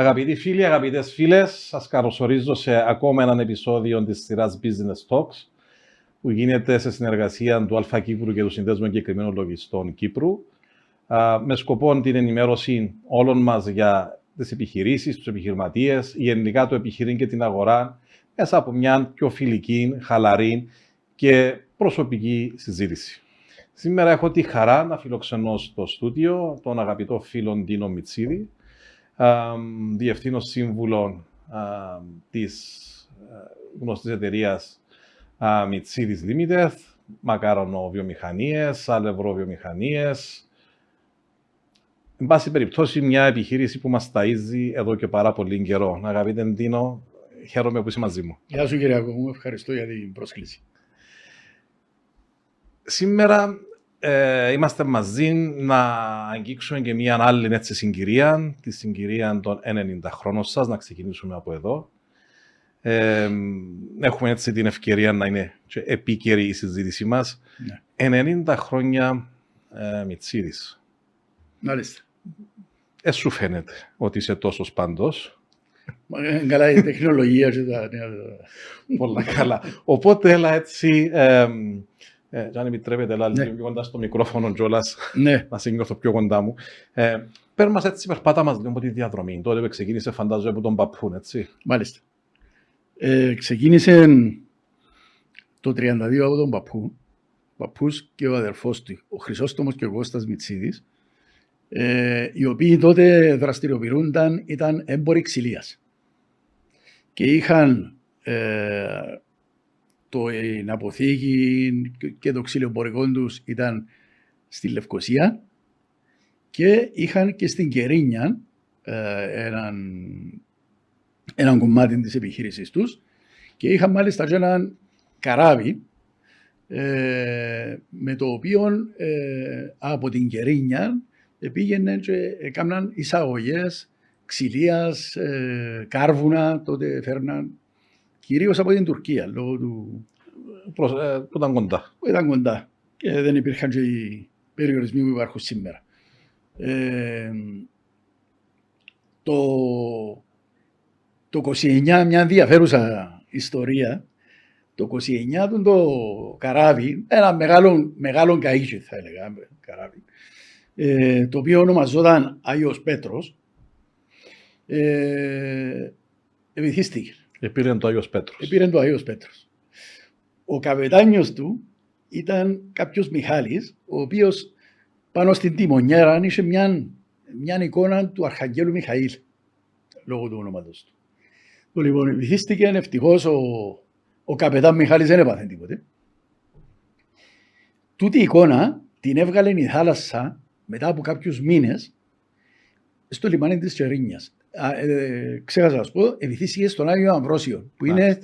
Αγαπητοί φίλοι, αγαπητές φίλες, σας καλωσορίζω σε ακόμα έναν επεισόδιο της σειράς Business Talks που γίνεται σε συνεργασία του Αλφα Κύπρου και του Συνδέσμου Εγκεκριμένων Λογιστών Κύπρου με σκοπό την ενημέρωση όλων μας για τις επιχειρήσεις, τους επιχειρηματίες, γενικά το επιχειρήν και την αγορά μέσα από μια πιο φιλική, χαλαρή και προσωπική συζήτηση. Σήμερα έχω τη χαρά να φιλοξενώ στο στούντιο τον αγαπητό φίλο Ντίνο Μιτσίδη, διευθύνων σύμβουλων της γνωστής εταιρείας Μιτσίδης Limited, μακάρονο βιομηχανίες, αλευροβιομηχανίες. Εν πάση περιπτώσει, μια επιχείρηση που μας ταΐζει εδώ και πάρα πολύ καιρό. Αγαπητέ Ντίνο, χαίρομαι που είσαι μαζί μου. Γεια σου κύριε μου, ευχαριστώ για την πρόσκληση. Σήμερα ε, είμαστε μαζί να αγγίξουμε και μια άλλη έτσι, συγκυρία, τη συγκυρία των 90 χρόνων σας, να ξεκινήσουμε από εδώ. Ε, έχουμε έτσι την ευκαιρία να είναι επίκαιρη η συζήτησή μας. Ναι. 90 χρόνια ε, Μιτσίδης. Μάλιστα. Ε, σου φαίνεται ότι είσαι τόσος πάντως. Ε, καλά η τεχνολογία και τα Πολλά καλά. Οπότε έλα έτσι... Ε, ε, αν επιτρέπετε, αλλά ναι. πιο κοντά στο μικρόφωνο κιόλας, ναι. να σε νιώθω πιο κοντά μου. Ε, Παίρνει μας έτσι, περπάτα μας λίγο από τη διαδρομή. Τότε που ξεκίνησε, φαντάζομαι, από τον Παππούν, έτσι. Μάλιστα. Ε, ξεκίνησε το 32 από τον Παππού. Ο Παππούς και ο αδερφός του, ο Χρυσόστομος και ο Κώστας Μιτσίδης, ε, οι οποίοι τότε δραστηριοποιούνταν, ήταν έμποροι ξυλίας. Και είχαν ε, το αποθήκη και το ξύλο εμπορικό τους ήταν στη Λευκοσία και είχαν και στην Κερίνια ε, έναν, έναν κομμάτι της επιχείρησης τους και είχαν μάλιστα και έναν καράβι ε, με το οποίο ε, από την Κερίνια πήγαινε και έκαναν εισαγωγές ξυλίας, κάρβουνα, τότε φέρναν Κυρίως από την Τουρκία, λόγω του... Ε, που ήταν κοντά. Που ήταν κοντά. Και δεν υπήρχαν και οι περιορισμοί που υπάρχουν σήμερα. Ε, το, το 29, μια ενδιαφέρουσα ιστορία, το 29 το καράβι, ένα μεγάλο, μεγάλο καΐκι θα έλεγα, καράβι, ε, το οποίο ονομαζόταν Άγιος Πέτρος, ε, ευηθίστηκε. Επήρε το Άγιος Πέτρος. Επήρε το Άγιος Πέτρος. Ο καπετάνιος του ήταν κάποιος Μιχάλης, ο οποίος πάνω στην τιμονιέρα είχε μια, μια εικόνα του Αρχαγγέλου Μιχαήλ, λόγω του ονόματος του. Το λοιπόν βυθίστηκε, ευτυχώς ο, ο καπετάν Μιχάλης δεν έπαθε τίποτε. Τούτη η εικόνα την έβγαλε η θάλασσα μετά από κάποιους μήνες στο λιμάνι της Τσερίνιας ε, ξέχασα να σου πω, ευηθίστηκε στον Άγιο Αμβρόσιο, που είναι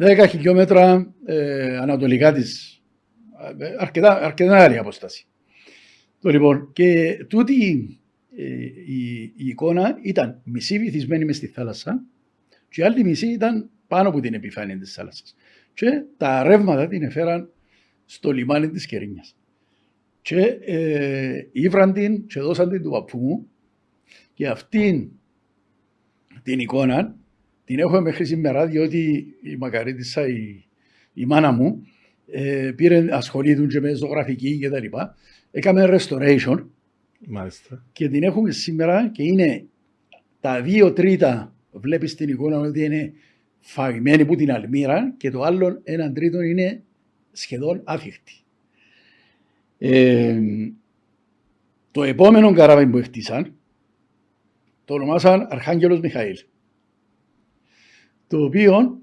10 χιλιόμετρα ε, ανατολικά της. Ε, αρκετά, αρκετά άλλη απόσταση. Το λοιπόν, και τούτη ε, η, η, εικόνα ήταν μισή βυθισμένη μες στη θάλασσα και η άλλη μισή ήταν πάνω από την επιφάνεια της θάλασσας. Και τα ρεύματα την έφεραν στο λιμάνι της Κερίνιας. Και ε, ήβραν την και δώσαν την του παππού μου και αυτήν την εικόνα την έχω μέχρι σήμερα διότι η μακαρίτησα η, η μάνα μου ε, πήρε ασχολείται και με ζωγραφική και τα λοιπά. Έκαμε restoration Μάλιστα. και την έχουμε σήμερα και είναι τα δύο τρίτα βλέπεις την εικόνα ότι είναι φαγμένη από την αλμύρα και το άλλο έναν τρίτο είναι σχεδόν άφιχτη. Ε, το επόμενο καράβι που χτίσαν το ονομάσαν Αρχάγγελος Μιχαήλ. Το οποίο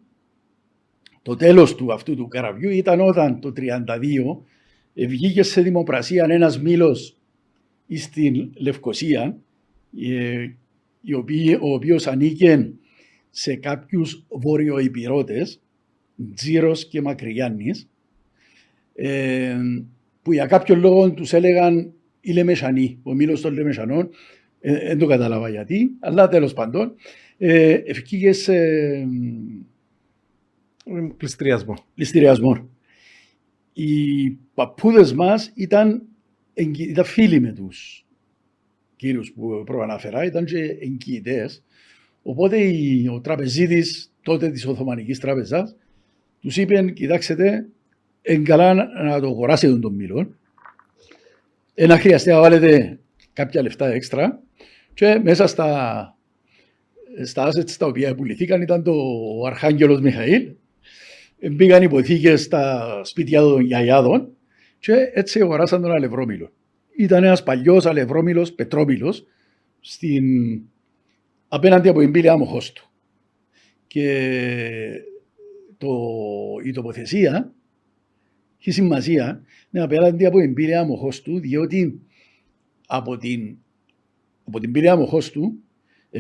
το τέλος του αυτού του καραβιού ήταν όταν το 1932 βγήκε σε δημοπρασία ένας μήλος στην Λευκοσία ε, ο οποίος ανήκε σε κάποιους βορειοϊπηρώτες Τζίρος και Μακριγιάννης ε, που για κάποιον λόγο τους έλεγαν οι Λεμεσανοί, ο μήλος των Λεμεσανών δεν ε, το κατάλαβα γιατί, αλλά τέλος πάντων ε, ευκήγες σε πληστηριασμό. πληστηριασμό. Οι παππούδες μας ήταν, ήταν φίλοι με τους κύριους που προαναφερά ήταν και εγκυητές. Οπότε η- ο τραπεζίτης τότε της Οθωμανικής Τράπεζας τους είπε, κοιτάξτε, είναι καλά να- να το αγοράσετε τον μήλο, ε, να χρειαστεί να βάλετε κάποια λεφτά έξτρα και μέσα στα, στα assets τα οποία πουληθήκαν ήταν το ο Αρχάγγελος Μιχαήλ, ε, μπήκαν υποθήκες στα σπίτια των γιαγιάδων και έτσι αγοράσαν τον αλευρόμηλο. Ήταν ένας παλιός αλευρόμηλος, πετρόμηλος, στην... απέναντι από την πύλη άμοχος του. Και το... η τοποθεσία έχει σημασία είναι απέναντι από την πύλη άμοχος του, διότι από την, από την πύλη άμοχος του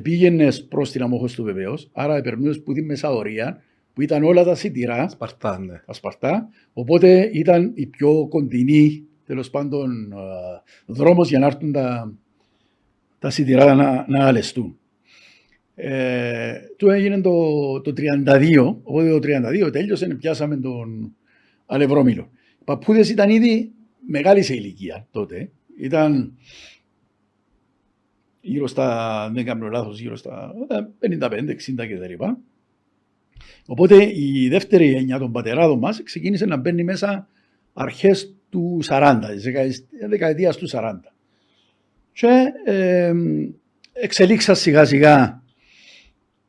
πήγαινε προς την άμοχος του βεβαίως, άρα περνούσε που την μεσαωρία, που ήταν όλα τα σιτηρά, Σπαρτά, ναι. τα Σπαρτά, οπότε ήταν η πιο κοντινή τέλος πάντων α, δρόμος για να έρθουν τα, τα σιτηρά να, να αλεστούν. Ε, του έγινε το, το 32, οπότε το 32 τέλειωσε, πιάσαμε τον Αλευρόμηλο. Οι παππούδες ήταν ήδη μεγάλη σε ηλικία τότε. Ήταν γύρω στα, δεν κάνω λάθος, γύρω στα ε, 55, 60 κτλ. Οπότε η δεύτερη γενιά των πατεράδων μας ξεκίνησε να μπαίνει μέσα αρχές του 40, της δεκαετίας- δεκαετίας του 40. Και ε, εξελίξα σιγά σιγά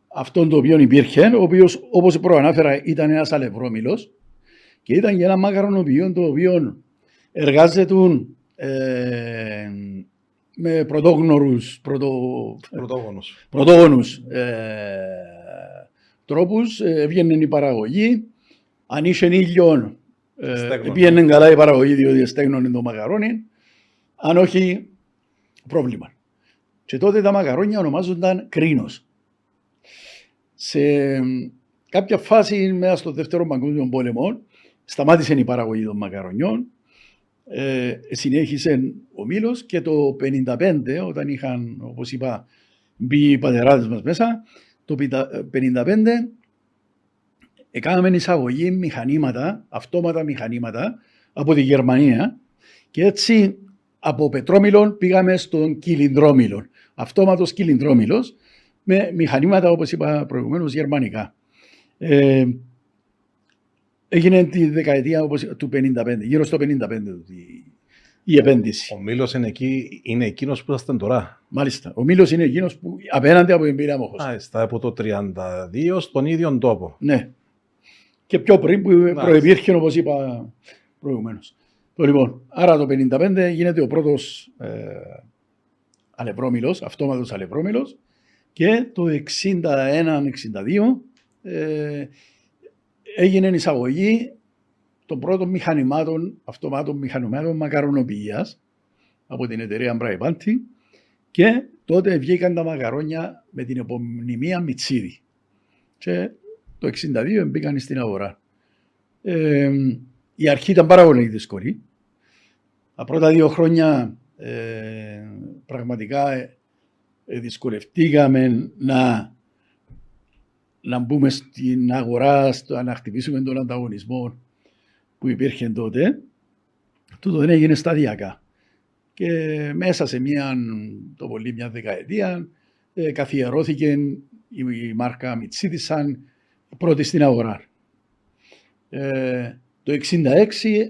αυτόν το οποίο υπήρχε, ο οποίος όπως προανάφερα ήταν ένας αλευρόμιλος και ήταν για ένα μακαρονοποιείο το οποίο εργάζεται ε, με πρωτόγνωρους, πρωτο, Πρωτόγονος. πρωτόγονους ε, τρόπους, ε, έβγαινε η παραγωγή, αν είχε ήλιο, ε, Στέγνωνε. πήγαινε καλά η παραγωγή διότι στέγνωνε το μακαρόνι, αν όχι πρόβλημα. Και τότε τα μακαρόνια ονομάζονταν κρίνος. Σε κάποια φάση μέσα στο δεύτερο παγκόσμιο πόλεμο σταμάτησε η παραγωγή των μακαρονιών, ε, συνέχισε ο Μήλος και το 1955 όταν είχαν όπως είπα μπει οι πατεράδες μας μέσα το 1955 έκαναμε εισαγωγή μηχανήματα, αυτόματα μηχανήματα από τη Γερμανία και έτσι από πετρόμηλον πήγαμε στον κυλινδρόμηλο. Αυτόματος κυλινδρόμηλος με μηχανήματα όπως είπα προηγουμένως γερμανικά. Ε, έγινε τη δεκαετία όπως, του 55, γύρω στο 55 η, η επένδυση. Ο Μήλος είναι, εκεί, είναι εκείνος που ήσασταν τώρα. Μάλιστα. Ο Μήλος είναι εκείνος που απέναντι από την πύρα Μόχος. Μάλιστα, από το 32 στον ίδιο τόπο. Ναι. Και πιο πριν που προϋπήρχε όπως είπα προηγουμένως. Το λοιπόν, άρα το 55 γίνεται ο πρώτος ε, αλευρόμιλος, αυτόματος αλευρόμιλος και το 61-62 ε, έγινε εισαγωγή των πρώτων μηχανημάτων, αυτομάτων μηχανημάτων μακαρονοποιίας από την εταιρεία Μπραϊπάντη και τότε βγήκαν τα μακαρόνια με την επωνυμία Μιτσίδη. Και το 62 μπήκαν στην αγορά. Ε, η αρχή ήταν πάρα πολύ δύσκολη. Τα πρώτα δύο χρόνια ε, πραγματικά ε, δυσκολευτήκαμε να, να μπούμε στην αγορά, στο, να χτυπήσουμε τον ανταγωνισμό που υπήρχε τότε. Τούτο δεν έγινε σταδιακά. Και μέσα σε μια, το πολύ μια δεκαετία ε, καθιερώθηκε η, η μάρκα Μιτσίδη σαν πρώτη στην αγορά. Ε, το 1966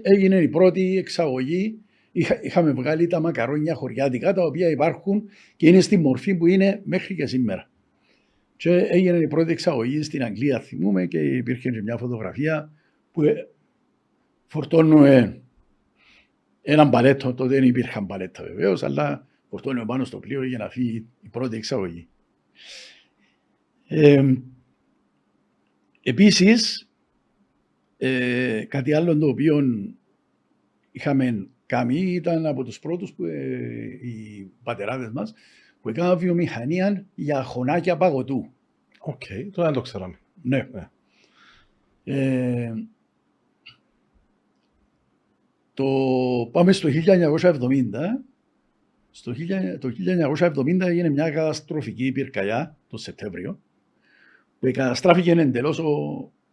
έγινε η πρώτη εξαγωγή. Είχα, είχαμε βγάλει τα μακαρόνια χωριάτικα τα οποία υπάρχουν και είναι στη μορφή που είναι μέχρι και σήμερα. Και έγινε η πρώτη εξαγωγή στην Αγγλία, θυμούμε, και υπήρχε και μια φωτογραφία που ε, φορτώνουμε έναν παλέτο. Τότε δεν υπήρχαν παλέτα βεβαίως, αλλά φορτώνουμε πάνω στο πλοίο για να φύγει η πρώτη εξαγωγή. Ε, επίσης, ε, κάτι άλλο το οποίο είχαμε κάνει ήταν από τους πρώτους που, ε, οι πατεράδες μας που έκαναν βιομηχανία για χωνάκια παγωτού. OK, okay, το δεν το ξέραμε. Ναι. Ναι. Ε, το πάμε στο 1970. Στο 1000 το 1970 έγινε μια καταστροφική πυρκαγιά το Σεπτέμβριο που καταστράφηκε εντελώς ο,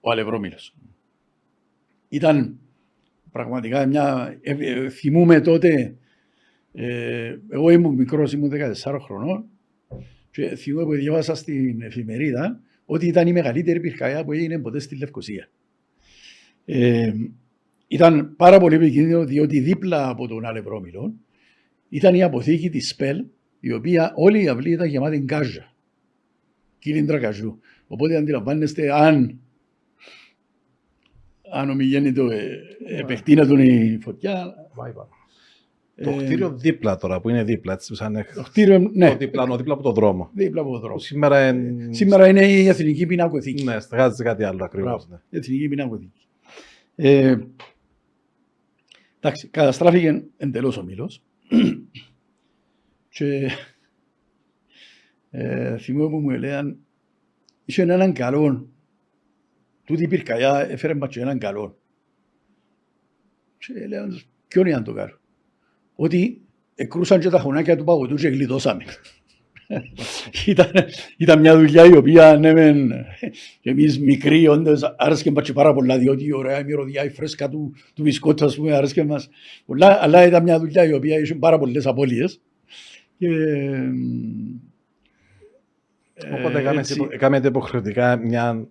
ο Αλευρόμιλος. Ήταν πραγματικά μια... Ε, ε, θυμούμε τότε Ε, εγώ ήμουν μικρός, ήμουν 14 χρονών και θυμούμαι που διάβασα στην εφημερίδα ότι ήταν η μεγαλύτερη πυρκαγιά που έγινε ποτέ στη Λευκοσία. Ε, ήταν πάρα πολύ επικίνδυνο διότι δίπλα από τον Αλευρόμιλο ήταν η αποθήκη της ΣΠΕΛ η οποία όλη η αυλή ήταν γεμάτη γκάζα, κύλιντρα καζού. Οπότε αντιλαμβάνεστε αν αν ομιγέννητο ε, επεκτείνεται η φωτιά. Το ε, κτίριο δίπλα τώρα, που είναι δίπλα, έτσι, σαν το κτίριο, ναι. Το διπλανό, δίπλα από τον δρόμο. Δίπλα από τον δρόμο. Σήμερα, είναι... Σήμερα είναι η Εθνική Πινακοθήκη. Ναι, στεγάζεται κάτι άλλο ακριβώς. Ναι. Η Εθνική Πινακοθήκη. Ε, εντάξει, καταστράφηκε εντελώς ο Μήλος. και ε, θυμούμαι που μου έλεγαν, είχε έναν καλό τούτη η πυρκαγιά έφερε μας και έναν καλό. Και λέω, ποιον είναι το καλό. Ότι εκρούσαν και τα χωνάκια του παγωτού και γλιτώσαμε. ήταν, ήταν μια δουλειά η οποία ναι μεν και εμείς μικροί όντως άρεσκε μας και πάρα πολλά διότι η ωραία μυρωδιά, η φρέσκα του, του μπισκότου ας πούμε άρεσκε μας πολλά αλλά ήταν μια δουλειά η οποία είχε πάρα πολλές απώλειες και Οπότε ε, κάνετε υποχρεωτικά μια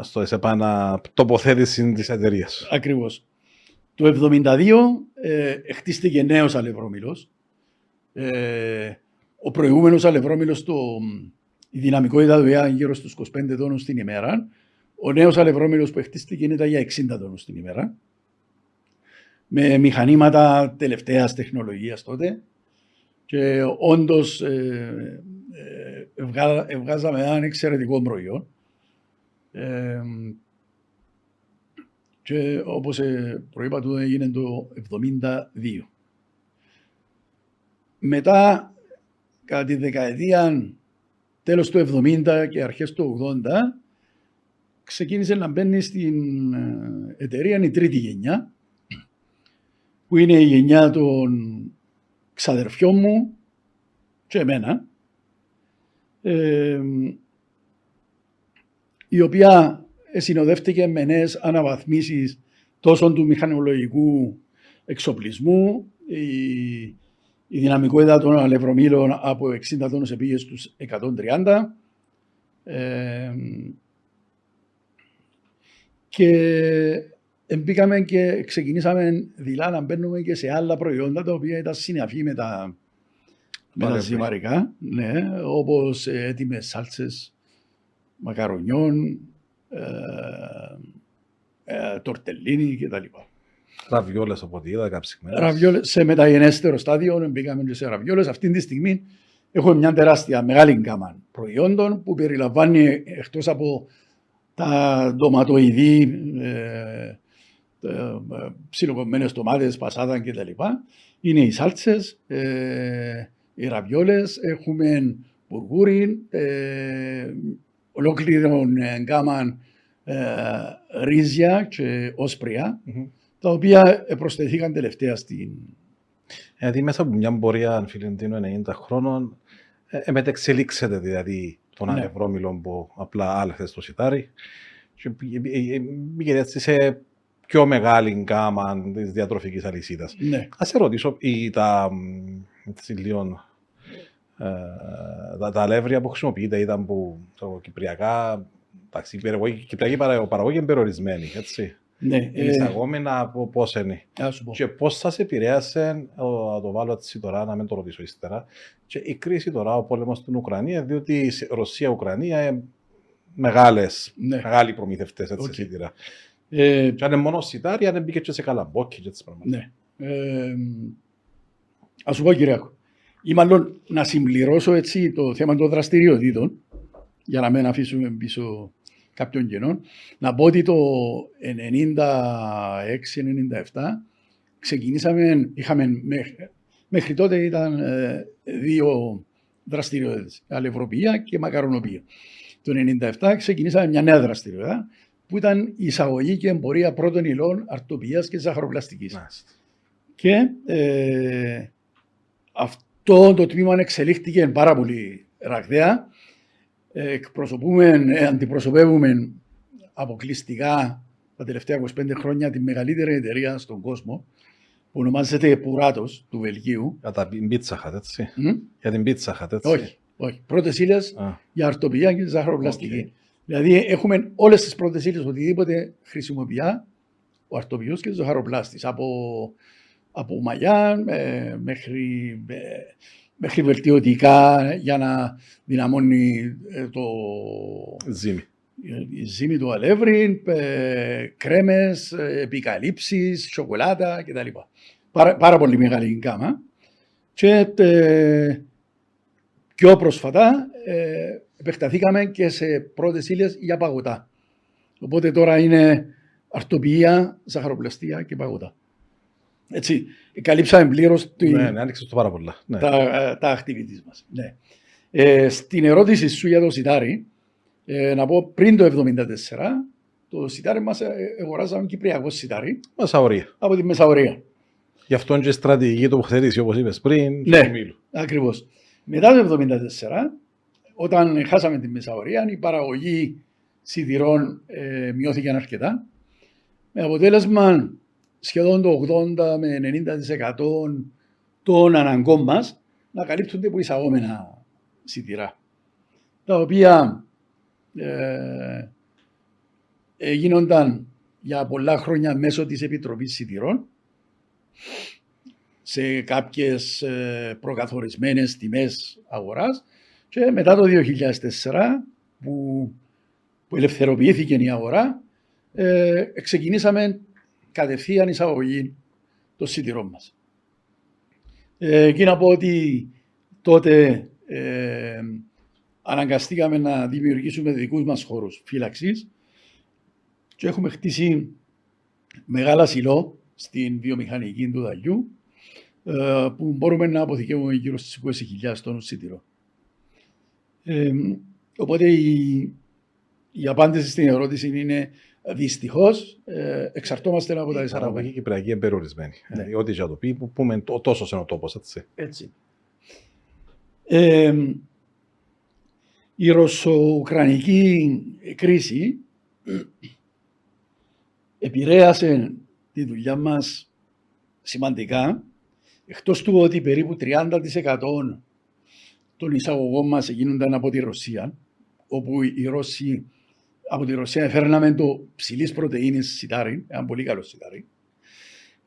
στο ΕΣΕΠΑΝΑ τοποθέτηση της εταιρείας. Ακριβώς. Το 1972 ε, χτίστηκε νέος αλευρόμιλο. Ε, ο προηγούμενος αλευρόμιλο, η δυναμικότητα του ήταν γύρω στους 25 τόνους την ημέρα. Ο νέος αλευρόμιλο που χτίστηκε ήταν για 60 τόνους την ημέρα. Με μηχανήματα τελευταίας τεχνολογίας τότε. Και όντως ε, ε, ευγάζαμε ένα εξαιρετικό προϊόν και όπως ε, προείπα του έγινε το 1972. Μετά, κατά τη δεκαετία τέλος του 70 και αρχές του 80, ξεκίνησε να μπαίνει στην ε, εταιρεία η τρίτη γενιά, που είναι η γενιά των ξαδερφιών μου και εμένα. Ε, η οποία συνοδεύτηκε με νέες αναβαθμίσεις τόσο του μηχανολογικού εξοπλισμού, η, η δυναμικότητα των αλευρομήλων από 60 τόνους επήγε στους 130 ε, και μπήκαμε και ξεκινήσαμε δειλά να μπαίνουμε και σε άλλα προϊόντα τα οποία ήταν συναφή με τα, με τα ζυμαρικά, ναι, όπως έτοιμες σάλτσες, μακαρονιών, ε, ε, τορτελίνι κτλ. Ραβιόλες από ό,τι είδα, καψιμένα. Ραβιόλες σε μεταγενέστερο στάδιο μπήκαμε και σε ραβιόλες. Αυτή τη στιγμή έχουμε μια τεράστια μεγάλη γκάμα προϊόντων που περιλαμβάνει εκτός από τα ντοματοειδή, ε, ε, ψιλοκομμένες ντομάτες, πασάτα κτλ. Είναι οι σάλτσες, ε, οι ραβιόλες, έχουμε μπουργούρι, ε, ολόκληρη γκάμα ε, ρίζια και όσπρια, mm-hmm. τα οποία προσθεθήκαν τελευταία στην. Γιατί μέσα από μια πορεία, αν φιλεντίνο 90 χρόνων, ε, μετεξελίξετε δηλαδή τον ναι. ανεβρόμιλο που απλά άλθε στο σιτάρι και πήγε έτσι σε πιο μεγάλη γκάμα της διατροφικής αλυσίδας. Ναι. Α σε ρωτήσω, η, τα, λίγο, ε, τα, τα αλεύρια που χρησιμοποιείται ήταν που το κυπριακά. Εντάξει, η κυπριακή παραγωγή είναι περιορισμένη. Έτσι. Ναι, είναι εισαγόμενα πώς είναι; Και πώς σα επηρέασε, το βάλω έτσι τώρα, να μην το ρωτήσω ύστερα, και η κρίση τώρα, ο πόλεμος στην Ουκρανία, διότι η Ρωσία-Ουκρανία είναι μεγάλες, ναι. μεγάλοι προμηθευτές έτσι okay. σίδηρα. Ε, και αν είναι μόνο σιτάρια, δεν μπήκε και σε καλαμπόκι και έτσι πράγματα. Ναι. Ε, Α σου πω, Κυριακό ή μάλλον να συμπληρώσω έτσι το θέμα των δραστηριοτήτων, για να μην αφήσουμε πίσω κάποιον κενό, να πω ότι το 96-97 ξεκινήσαμε, είχαμε μέχρι, τότε ήταν ε, δύο δραστηριότητες, αλευροποιία και μακαρονοποιία. Το 97 ξεκινήσαμε μια νέα δραστηριότητα που ήταν η εισαγωγή και εμπορία πρώτων υλών αρτοπίας και ζαχαροπλαστικής. Και ε, αυτό το, το τμήμα εξελίχθηκε πάρα πολύ ραγδαία. Ε, εκπροσωπούμε, ε, αντιπροσωπεύουμε αποκλειστικά τα τελευταία 25 χρόνια τη μεγαλύτερη εταιρεία στον κόσμο που ονομάζεται Puratos του Βελγίου. Για την Pizza Hut, έτσι. Μμ; Για την Pizza Hut, έτσι. Όχι, όχι. Πρώτες ύλες Α, για αρτοποιία και ζαχαροπλαστική. Οκ. Δηλαδή έχουμε όλες τις πρώτες ύλες, οτιδήποτε χρησιμοποιεί ο αρτοποιός και ο ζαχαροπλάστης. Από, από μαγιά ε, μέχρι, ε, μέχρι βελτιωτικά για να δυναμώνει ε, το, ζύμη. η ζύμη του αλεύρι, ε, κρέμες, ε, επικαλύψεις, σοκολάτα κτλ. Πάρα, πάρα πολύ μεγάλη γκάμα. Και ε, πιο πρόσφατα ε, επεκταθήκαμε και σε πρώτες ύλες για παγωτά. Οπότε τώρα είναι αρτοποιία, ζαχαροπλαστεία και παγωτά. Έτσι, καλύψαμε πλήρως τη, Ναι, ναι, άνοιξε το πάρα πολλά. Ναι. τα, ε, τα activities μας. Ναι. Ε, στην ερώτηση σου για το σιτάρι, ε, να πω πριν το 1974, το σιτάρι μας ε, αγοράζαμε κυπριακό σιτάρι Μασα ορία. από τη Μεσαωρία. Γι' αυτό είναι και η στρατηγική τοποθέτηση, όπως είπες πριν, Ναι. του Μήλου. Ακριβώς. Μετά το 1974, όταν χάσαμε τη Μεσαωρία, η παραγωγή σιδηρών ε, μειώθηκε αρκετά. Με αποτέλεσμα σχεδόν το 80 με 90% των αναγκών μας να καλύπτονται από εισαγόμενα σιτηρά. Τα οποία ε, ε, γίνονταν για πολλά χρόνια μέσω της Επιτροπής Σιτηρών σε κάποιες ε, προκαθορισμένες τιμές αγοράς και μετά το 2004 που, που ελευθερωποιήθηκε η αγορά ε, ξεκινήσαμε κατευθείαν εισαγωγή των σιτηρών μας. Ε, εκεί να πω ότι τότε ε, αναγκαστήκαμε να δημιουργήσουμε δικούς μας χώρους φύλαξης και έχουμε χτίσει μεγάλα σιλό στην βιομηχανική του δαγιού ε, που μπορούμε να αποθηκεύουμε γύρω στις 20.000 τόνους σιτηρό. Ε, οπότε η, η απάντηση στην ερώτηση είναι δυστυχώς ε, εξαρτώμαστε από τα Η εισαγωγή. παραγωγή κυπριακή είναι περιορισμένη. Ναι. Ε, Ό,τι για το πει, που πούμε το- τόσο είναι ο τόπος, έτσι. Έτσι. Ε, η ρωσο-ουκρανική κρίση επηρέασε τη δουλειά μας σημαντικά, εκτός του ότι περίπου 30% των εισαγωγών μας γίνονταν από τη Ρωσία, όπου οι Ρώσοι από τη Ρωσία φέρναμε το ψηλής πρωτεΐνης σιτάρι, ένα πολύ καλό σιτάρι.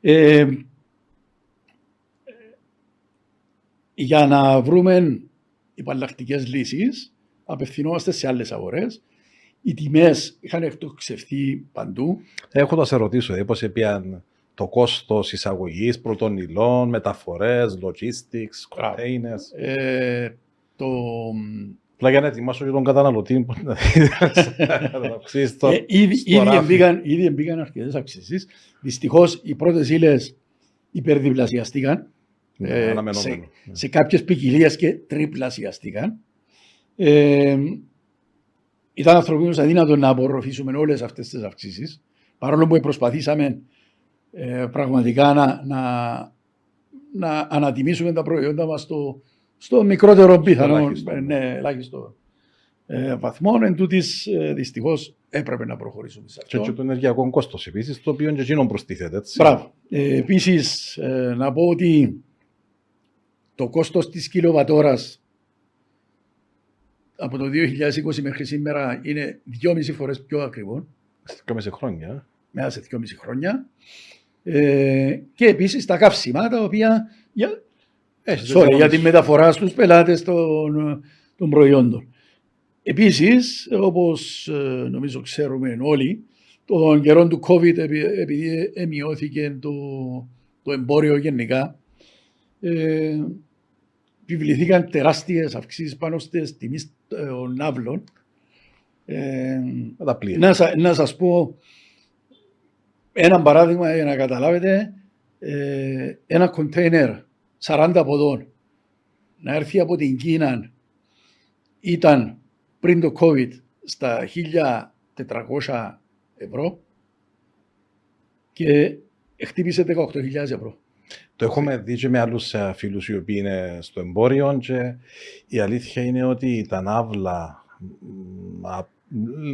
Ε, για να βρούμε υπαλλακτικές λύσεις, απευθυνόμαστε σε άλλες αγορές. Οι τιμές είχαν εκτοξευθεί παντού. Έχω να σε ρωτήσω, ε, πώς έπιαν το κόστος εισαγωγής πρώτων υλών, μεταφορές, logistics, Μπράβο. containers. Ε, το, Απλά για να ετοιμάσω και τον καταναλωτή που να να αυξήσει το ε, ήδη, στο ήδη, ράφι. εμπήκαν, ήδη εμπήκαν αρκετές αυξήσει. Δυστυχώς οι πρώτες ύλες υπερδιπλασιαστήκαν. Ναι, ε, αναμενόμενο. σε, σε κάποιες ποικιλίες και τριπλασιαστήκαν. Ε, ήταν ανθρωπίνως αδύνατος να απορροφήσουμε όλες αυτές τις αυξήσεις, παρόλο που προσπαθήσαμε ε, πραγματικά να, να, να ανατιμήσουμε τα προϊόντα μας στο, στο μικρότερο πιθανό ελάχιστο. ε, ναι, ελάχιστο ε, βαθμό. Εν τούτης, ε, δυστυχώς έπρεπε να προχωρήσουμε σε Και, αυτό. και το ενεργειακό κόστος επίσης, το οποίο και εκείνο προστίθεται, έτσι. Μπράβο. Ε, Επίσης, να πω ότι το κόστος της κιλοβατόρας από το 2020 μέχρι σήμερα είναι 2,5 φορές πιο ακριβό, Και μέσα σε χρόνια. ε. μέσα σε 2,5 χρόνια. Ε, και επίσης τα καύσιμα, τα οποία για, Έχεις sorry, τις για τη μεταφορά στους πελάτες των, των προϊόντων. Επίσης, όπως ε, νομίζω ξέρουμε όλοι, τον καιρό του COVID, επει- επειδή εμειώθηκε το, το εμπόριο γενικά, ε, επιβληθήκαν τεράστιες αυξήσεις πάνω στις τιμές των ναύλων. Ε, Με τα πλοία. να, σα, να σας πω ένα παράδειγμα για να καταλάβετε. Ε, ένα κοντέινερ 40 ποδών να έρθει από την Κίνα ήταν πριν το COVID στα 1400 ευρώ και χτύπησε 18.000 ευρώ. Το έχουμε δει και με άλλους ε, φίλους οι οποίοι είναι στο εμπόριο και η αλήθεια είναι ότι τα ναύλα μ, α,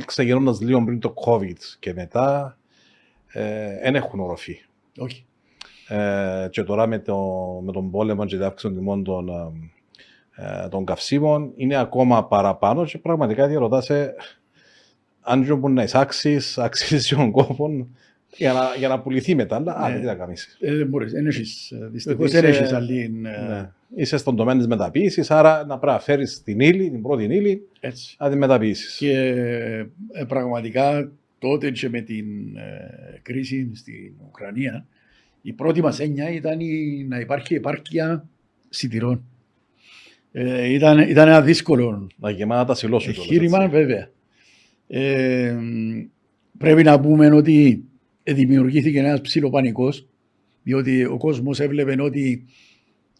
ξεκινώντας λίγο πριν το COVID και μετά δεν έχουν οροφή. Όχι. Ε, και τώρα με, το, με τον πόλεμο και την αύξηση των τιμών των, ε, των καυσίμων είναι ακόμα παραπάνω και πραγματικά διαρωτάσαι αν δεν μπορεί να εισάξεις, αξίζει τον κόπο για να, για να πουληθεί μετά, αλλά ναι. τι να κάνεις. Ε, δεν μπορείς, δεν έχεις, δυστυχώς δεν έχεις άλλη... Ναι. Είσαι στον τομέα της μεταποίησης, άρα να πρέπει να φέρεις την ύλη, την πρώτη ύλη, Έτσι. να την μεταποιήσεις. Και ε, πραγματικά τότε και με την ε, κρίση στην Ουκρανία, η πρώτη μας έννοια ήταν η, να υπάρχει επάρκεια σιτηρών. Ε, ήταν, ήταν ένα δύσκολο να γεμάτα τα σιλώσου. Εγχείρημα, βέβαια. Ε, πρέπει να πούμε ότι δημιουργήθηκε ένας ψηλό πανικό, διότι ο κόσμος έβλεπε ότι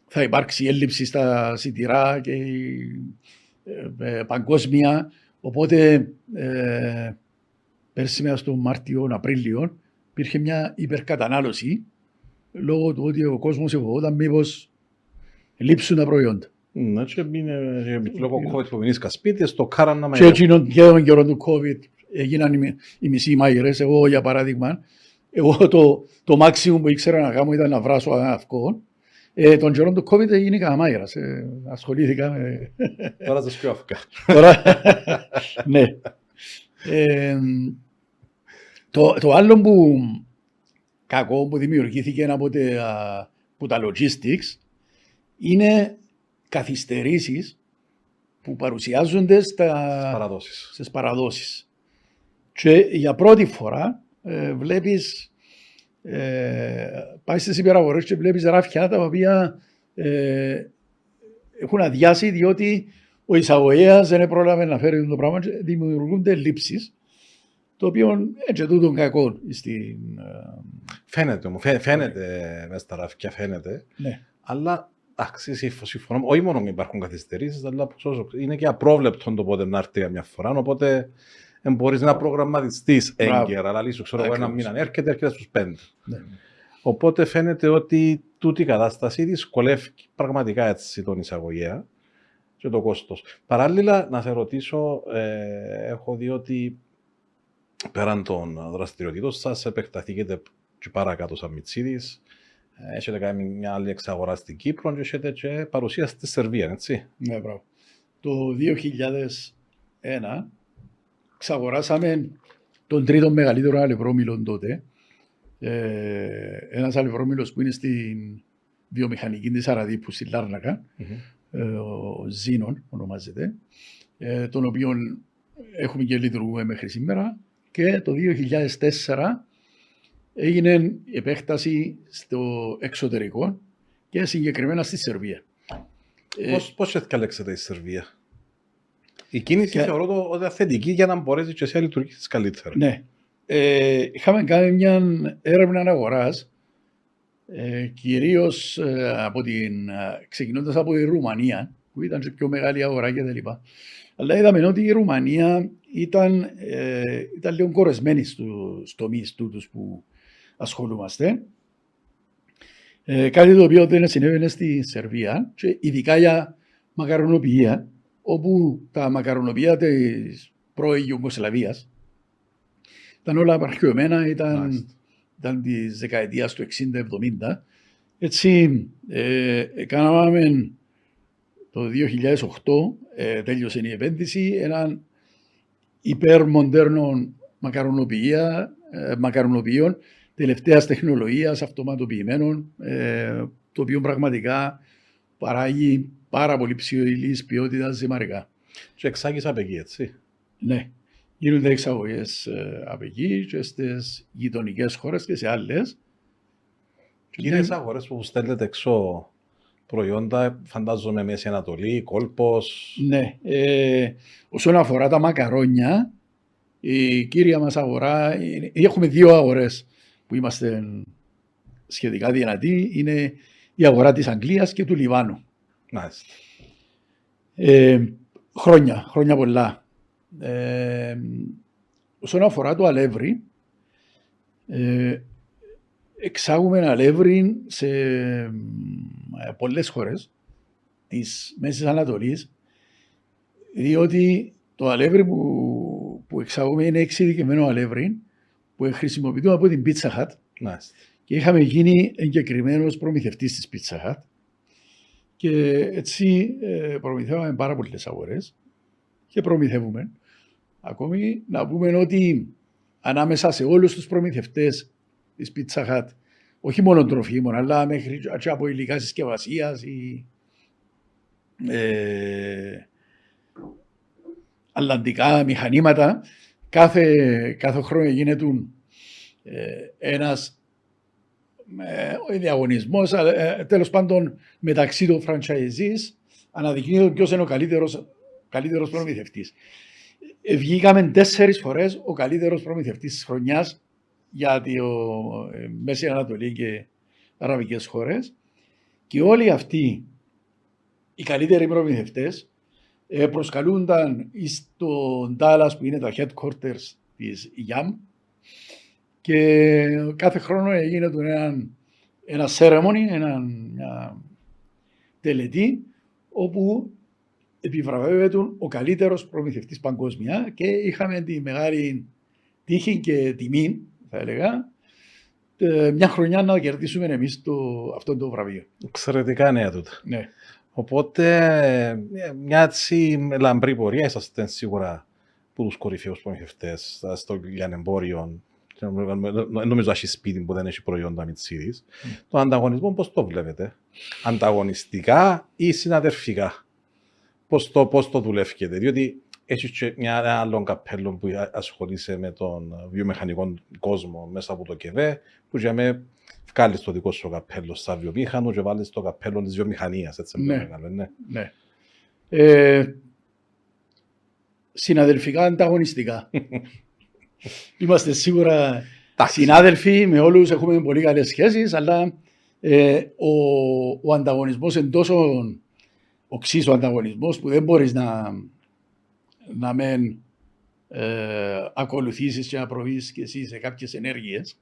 θα υπάρξει έλλειψη στα σιτηρά και ε, παγκόσμια. Οπότε ε, πέρσι μέσα στο Μάρτιο, Απρίλιο, υπήρχε μια υπερκατανάλωση λόγω του ότι ο κόσμος φοβόταν μήπως λείψουν τα προϊόντα. Ναι, και είναι λόγω COVID που μείνεις σπίτι, στο κάρα να Και έτσι και τον καιρό του COVID έγιναν οι μισοί μάγειρες. Εγώ για παράδειγμα, εγώ το, το μάξιμο που ήξερα να κάνω ήταν να βράσω αυκό. Ε, τον καιρό του COVID έγινε κανένα μάγειρας. Ε, ασχολήθηκα με... Τώρα το πιο αυκά. Τώρα, ναι. Ε, το, το άλλο που κακό που δημιουργήθηκε από τα, από τα logistics είναι καθυστερήσεις που παρουσιάζονται στα, παραδόσεις. στις παραδόσεις. Και για πρώτη φορά ε, βλέπεις, ε, πάει στις υπεραγορές και βλέπεις ράφια τα οποία ε, έχουν αδειάσει διότι ο εισαγωγέας δεν πρόλαβε να φέρει το πράγμα και δημιουργούνται λήψεις το οποίο έτσι τούτον κακό στην... Ε, φαίνεται μου, φαίνεται μέσα στα ράφια, φαίνεται. Ναι. Αλλά Εντάξει, συμφωνώ. Όχι μόνο υπάρχουν καθυστερήσεις, αλλά είναι και απρόβλεπτο το πότε να έρθει μια φορά. Οπότε μπορείς να προγραμματιστείς έγκαιρα. Αλλά λύσου, ξέρω εγώ, ένα μήνα έρχεται, έρχεται στους πέντε. Ναι. Οπότε φαίνεται ότι τούτη η κατάσταση δυσκολεύει πραγματικά έτσι τον εισαγωγέα και το κόστος. Παράλληλα, να σε ρωτήσω, ε, έχω δει ότι πέραν των δραστηριοτήτων σας επεκταθήκετε και παρακάτω σαν Μιτσίδης, έχετε κάνει μια άλλη εξαγορά στην Κύπρο και έχετε και παρουσία στη Σερβία, έτσι. Ναι, μπράβο. Το 2001 εξαγοράσαμε τον τρίτο μεγαλύτερο αλευρόμιλο τότε. Ε, ένας αλευρόμιλος που είναι στην βιομηχανική της Αραδίπου στη Λάρνακα, mm-hmm. ε, ο Ζήνων ονομάζεται, ε, τον οποίο έχουμε και λειτουργούμε μέχρι σήμερα. Και το 2004 έγινε επέκταση στο εξωτερικό και συγκεκριμένα στη Σερβία. Πώς, πώς η Σερβία; Η κίνηση και... θεωρώ το ότι θετική για να μπορέσει και εσύ να λειτουργήσεις καλύτερα. Ναι. Ε, είχαμε κάνει μια έρευνα αγοράς ε, κυρίως ε, από την, ε, ξεκινώντας από τη Ρουμανία που ήταν και πιο μεγάλη αγορά και τα Αλλά είδαμε ότι η Ρουμανία ήταν, ε, ήταν λίγο κορεσμένη στους τομείς τούτους που ασχολούμαστε. Ε, κάτι το οποίο δεν συνέβαινε στη Σερβία και ειδικά για μακαρονοποιία, όπου τα μακαρονοποιία της πρώην Ιουγκοσλαβίας ήταν όλα απαρχαιωμένα, ήταν, ήταν της δεκαετίας του 60-70. Έτσι, ε, κάναμε το 2008, ε, τέλειωσε η επένδυση, έναν υπερμοντέρνο μακαρονοποιία, ε, μακαρονοποιείων τελευταίας τεχνολογίας αυτοματοποιημένων, ε, το οποίο πραγματικά παράγει πάρα πολύ ψηλής ποιότητας ζυμαρικά. Και εξάγεις από εκεί, έτσι. Ναι. Γίνονται εξαγωγές ε, από εκεί και στις γειτονικές χώρες και σε άλλες. Είναι οι αγορέ που στέλνετε έξω προϊόντα, φαντάζομαι Μέση Ανατολή, κόλπος. Ναι. Ε, όσον αφορά τα μακαρόνια, η κύρια μας αγορά, έχουμε δύο αγορές που είμαστε σχετικά δυνατοί είναι η αγορά της Αγγλίας και του Λιβάνου. Ε, χρόνια, χρόνια πολλά. Ε, όσον αφορά το αλεύρι, ε, εξάγουμε αλεύρι σε ε, πολλές χώρες της Μέσης Ανατολής, διότι το αλεύρι που, που εξάγουμε είναι εξειδικευμένο αλεύρι που χρησιμοποιούμε από την Pizza Hut. Και είχαμε γίνει εγκεκριμένος προμηθευτής της Pizza Hut. Και έτσι ε, προμηθεύαμε πάρα πολλές αγορές και προμηθεύουμε. Ακόμη να πούμε ότι ανάμεσα σε όλους τους προμηθευτές της Pizza Hut, όχι μόνο τροφίμων, αλλά μέχρι και από υλικά συσκευασίας ή ε, αλλαντικά μηχανήματα, κάθε, κάθε χρόνο γίνεται ε, ένας ε, διαγωνισμός, ε, τέλος πάντων μεταξύ των franchisees αναδεικνύεται ποιος είναι ο καλύτερος, καλύτερος προμηθευτής. Ε, βγήκαμε τέσσερις φορές ο καλύτερος προμηθευτής της χρονιάς για τη ε, Μέση Ανατολή και Αραβικές χώρες και όλοι αυτοί οι καλύτεροι προμηθευτές ε, προσκαλούνταν στο Dallas που είναι τα headquarters της YAM και κάθε χρόνο έγινε ένα, ένα ceremony, ένα, μια τελετή όπου επιβραβεύεται ο καλύτερος προμηθευτής παγκόσμια και είχαμε τη μεγάλη τύχη και τιμή, θα έλεγα, ε, μια χρονιά να κερδίσουμε εμείς το, αυτό το βραβείο. Εξαιρετικά νέα τούτα. Ναι. Οπότε, μια έτσι λαμπρή πορεία είσαστε σίγουρα που τους κορυφαίους προμηθευτές στο λιανεμπόριο. Δεν νομίζω να έχει σπίτι που δεν έχει προϊόντα μητσίδης. Mm. Το ανταγωνισμό πώς το βλέπετε, ανταγωνιστικά ή συναδερφικά; Πώς το, πώς το δουλεύετε, διότι έχεις και μια άλλο καπέλο που ασχολείσαι με τον βιομηχανικό κόσμο μέσα από το ΚΕΒΕ, που για μένα βγάλεις το δικό σου καπέλο σαν βιομήχανο και βάλεις το καπέλο της βιομηχανίας. Έτσι ναι. Μεγάλο, ναι. ναι. Ε, συναδελφικά ανταγωνιστικά. Είμαστε σίγουρα συνάδελφοι, με όλους έχουμε πολύ καλές σχέσεις, αλλά ε, ο, ο ανταγωνισμός είναι τόσο οξύ ο ανταγωνισμός που δεν μπορείς να, να μεν ε, ακολουθήσεις και να προβείς και εσύ σε κάποιες ενέργειες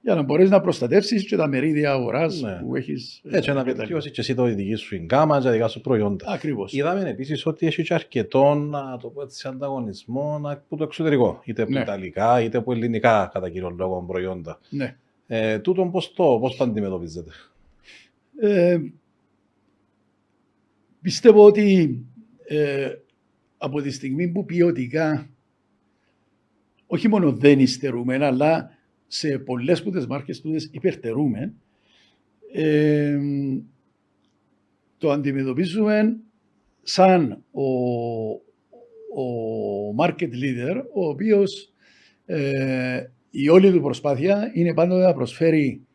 για να μπορείς να προστατεύσεις και τα μερίδια αγοράς ναι. που έχεις. Έτσι, να βελτιώσεις και εσύ το δική σου γκάμα, τα δικά σου προϊόντα. Ακριβώς. Είδαμε επίσης ότι έχει και αρκετό το πω έτσι, ανταγωνισμό από το εξωτερικό. Είτε από ναι. ιταλικά είτε από ελληνικά κατά κύριο λόγο προϊόντα. Ναι. Ε, τούτον πώς το, πώς το αντιμετωπίζετε; Ε, πιστεύω ότι ε, από τη στιγμή που ποιοτικά όχι μόνο δεν υστερούμε, αλλά σε πολλές που τις μάρκες του υπερτερούμε, ε, το αντιμετωπίζουμε σαν ο, ο market leader, ο οποίος ε, η όλη του προσπάθεια είναι πάντοτε να προσφέρει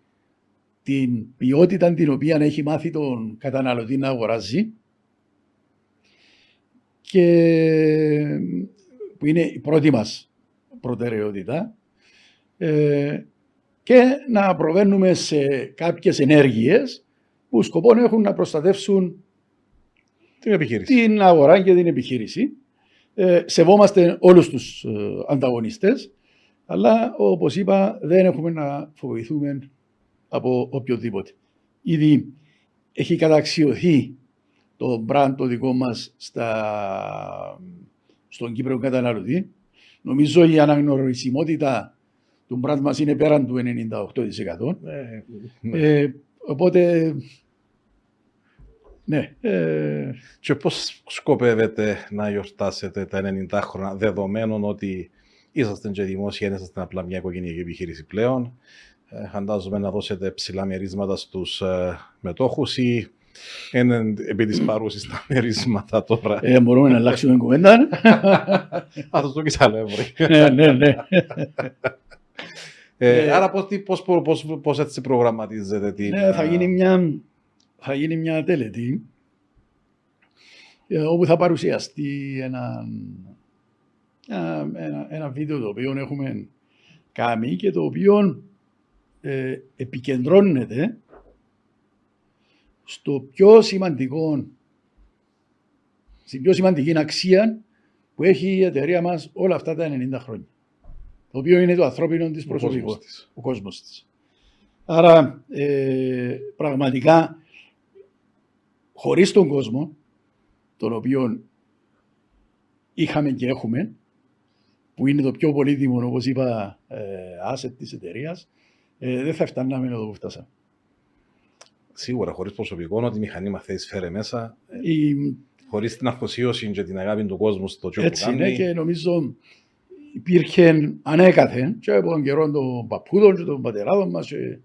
την ποιότητα την οποία έχει μάθει τον καταναλωτή να αγοράζει και που είναι η πρώτη μας προτεραιότητα ε, και να προβαίνουμε σε κάποιες ενέργειες που σκοπό έχουν να προστατεύσουν την, επιχείρηση. την αγορά και την επιχείρηση. Ε, σεβόμαστε όλους τους ε, ανταγωνιστές, αλλά όπως είπα δεν έχουμε να φοβηθούμε από οποιοδήποτε. Ήδη έχει καταξιωθεί το brand το δικό μας στα, στον Κύπρο καταναλωτή. Νομίζω η αναγνωρισιμότητα το μπραντ μας είναι πέραν του 98%. Ε, ναι. ε, οπότε, ναι. Ε, και πώς σκοπεύετε να γιορτάσετε τα 90 χρόνια, δεδομένων ότι είσαστε και δημόσια, είσαστε απλά μια οικογενειακή επιχείρηση πλέον. Ε, φαντάζομαι να δώσετε ψηλά μερίσματα στους ε, μετόχους ή είναι επί της παρούσης τα μερίσματα τώρα. Ε, μπορούμε να αλλάξουμε κουβέντα. Α, το και άλλο Ναι, ναι, ναι. Ε, ε, άρα πώς, πώς, πώς, πώς, έτσι προγραμματίζεται την... Ναι, θα γίνει μια, θα γίνει μια τελετή ε, όπου θα παρουσιαστεί ένα, ένα, ένα βίντεο το οποίο έχουμε κάνει και το οποίο ε, επικεντρώνεται στο πιο σημαντικό στην πιο σημαντική αξία που έχει η εταιρεία μας όλα αυτά τα 90 χρόνια το οποίο είναι το ανθρώπινο της προσωπικό, ο κόσμος της. Άρα ε, πραγματικά χωρίς τον κόσμο, τον οποίο είχαμε και έχουμε, που είναι το πιο πολύτιμο, όπως είπα, ε, asset της εταιρείας, ε, δεν θα φτάναμε εδώ που φτάσαμε. Σίγουρα, χωρίς προσωπικό, ότι η μηχανή μαθαίνει φέρε μέσα. Η, Χωρίς την αφοσίωση και την αγάπη του κόσμου στο τζο που έτσι κάνει. είναι και νομίζω υπήρχε ανέκαθεν και από τον καιρό των παππούδων και των πατεράδων μας και,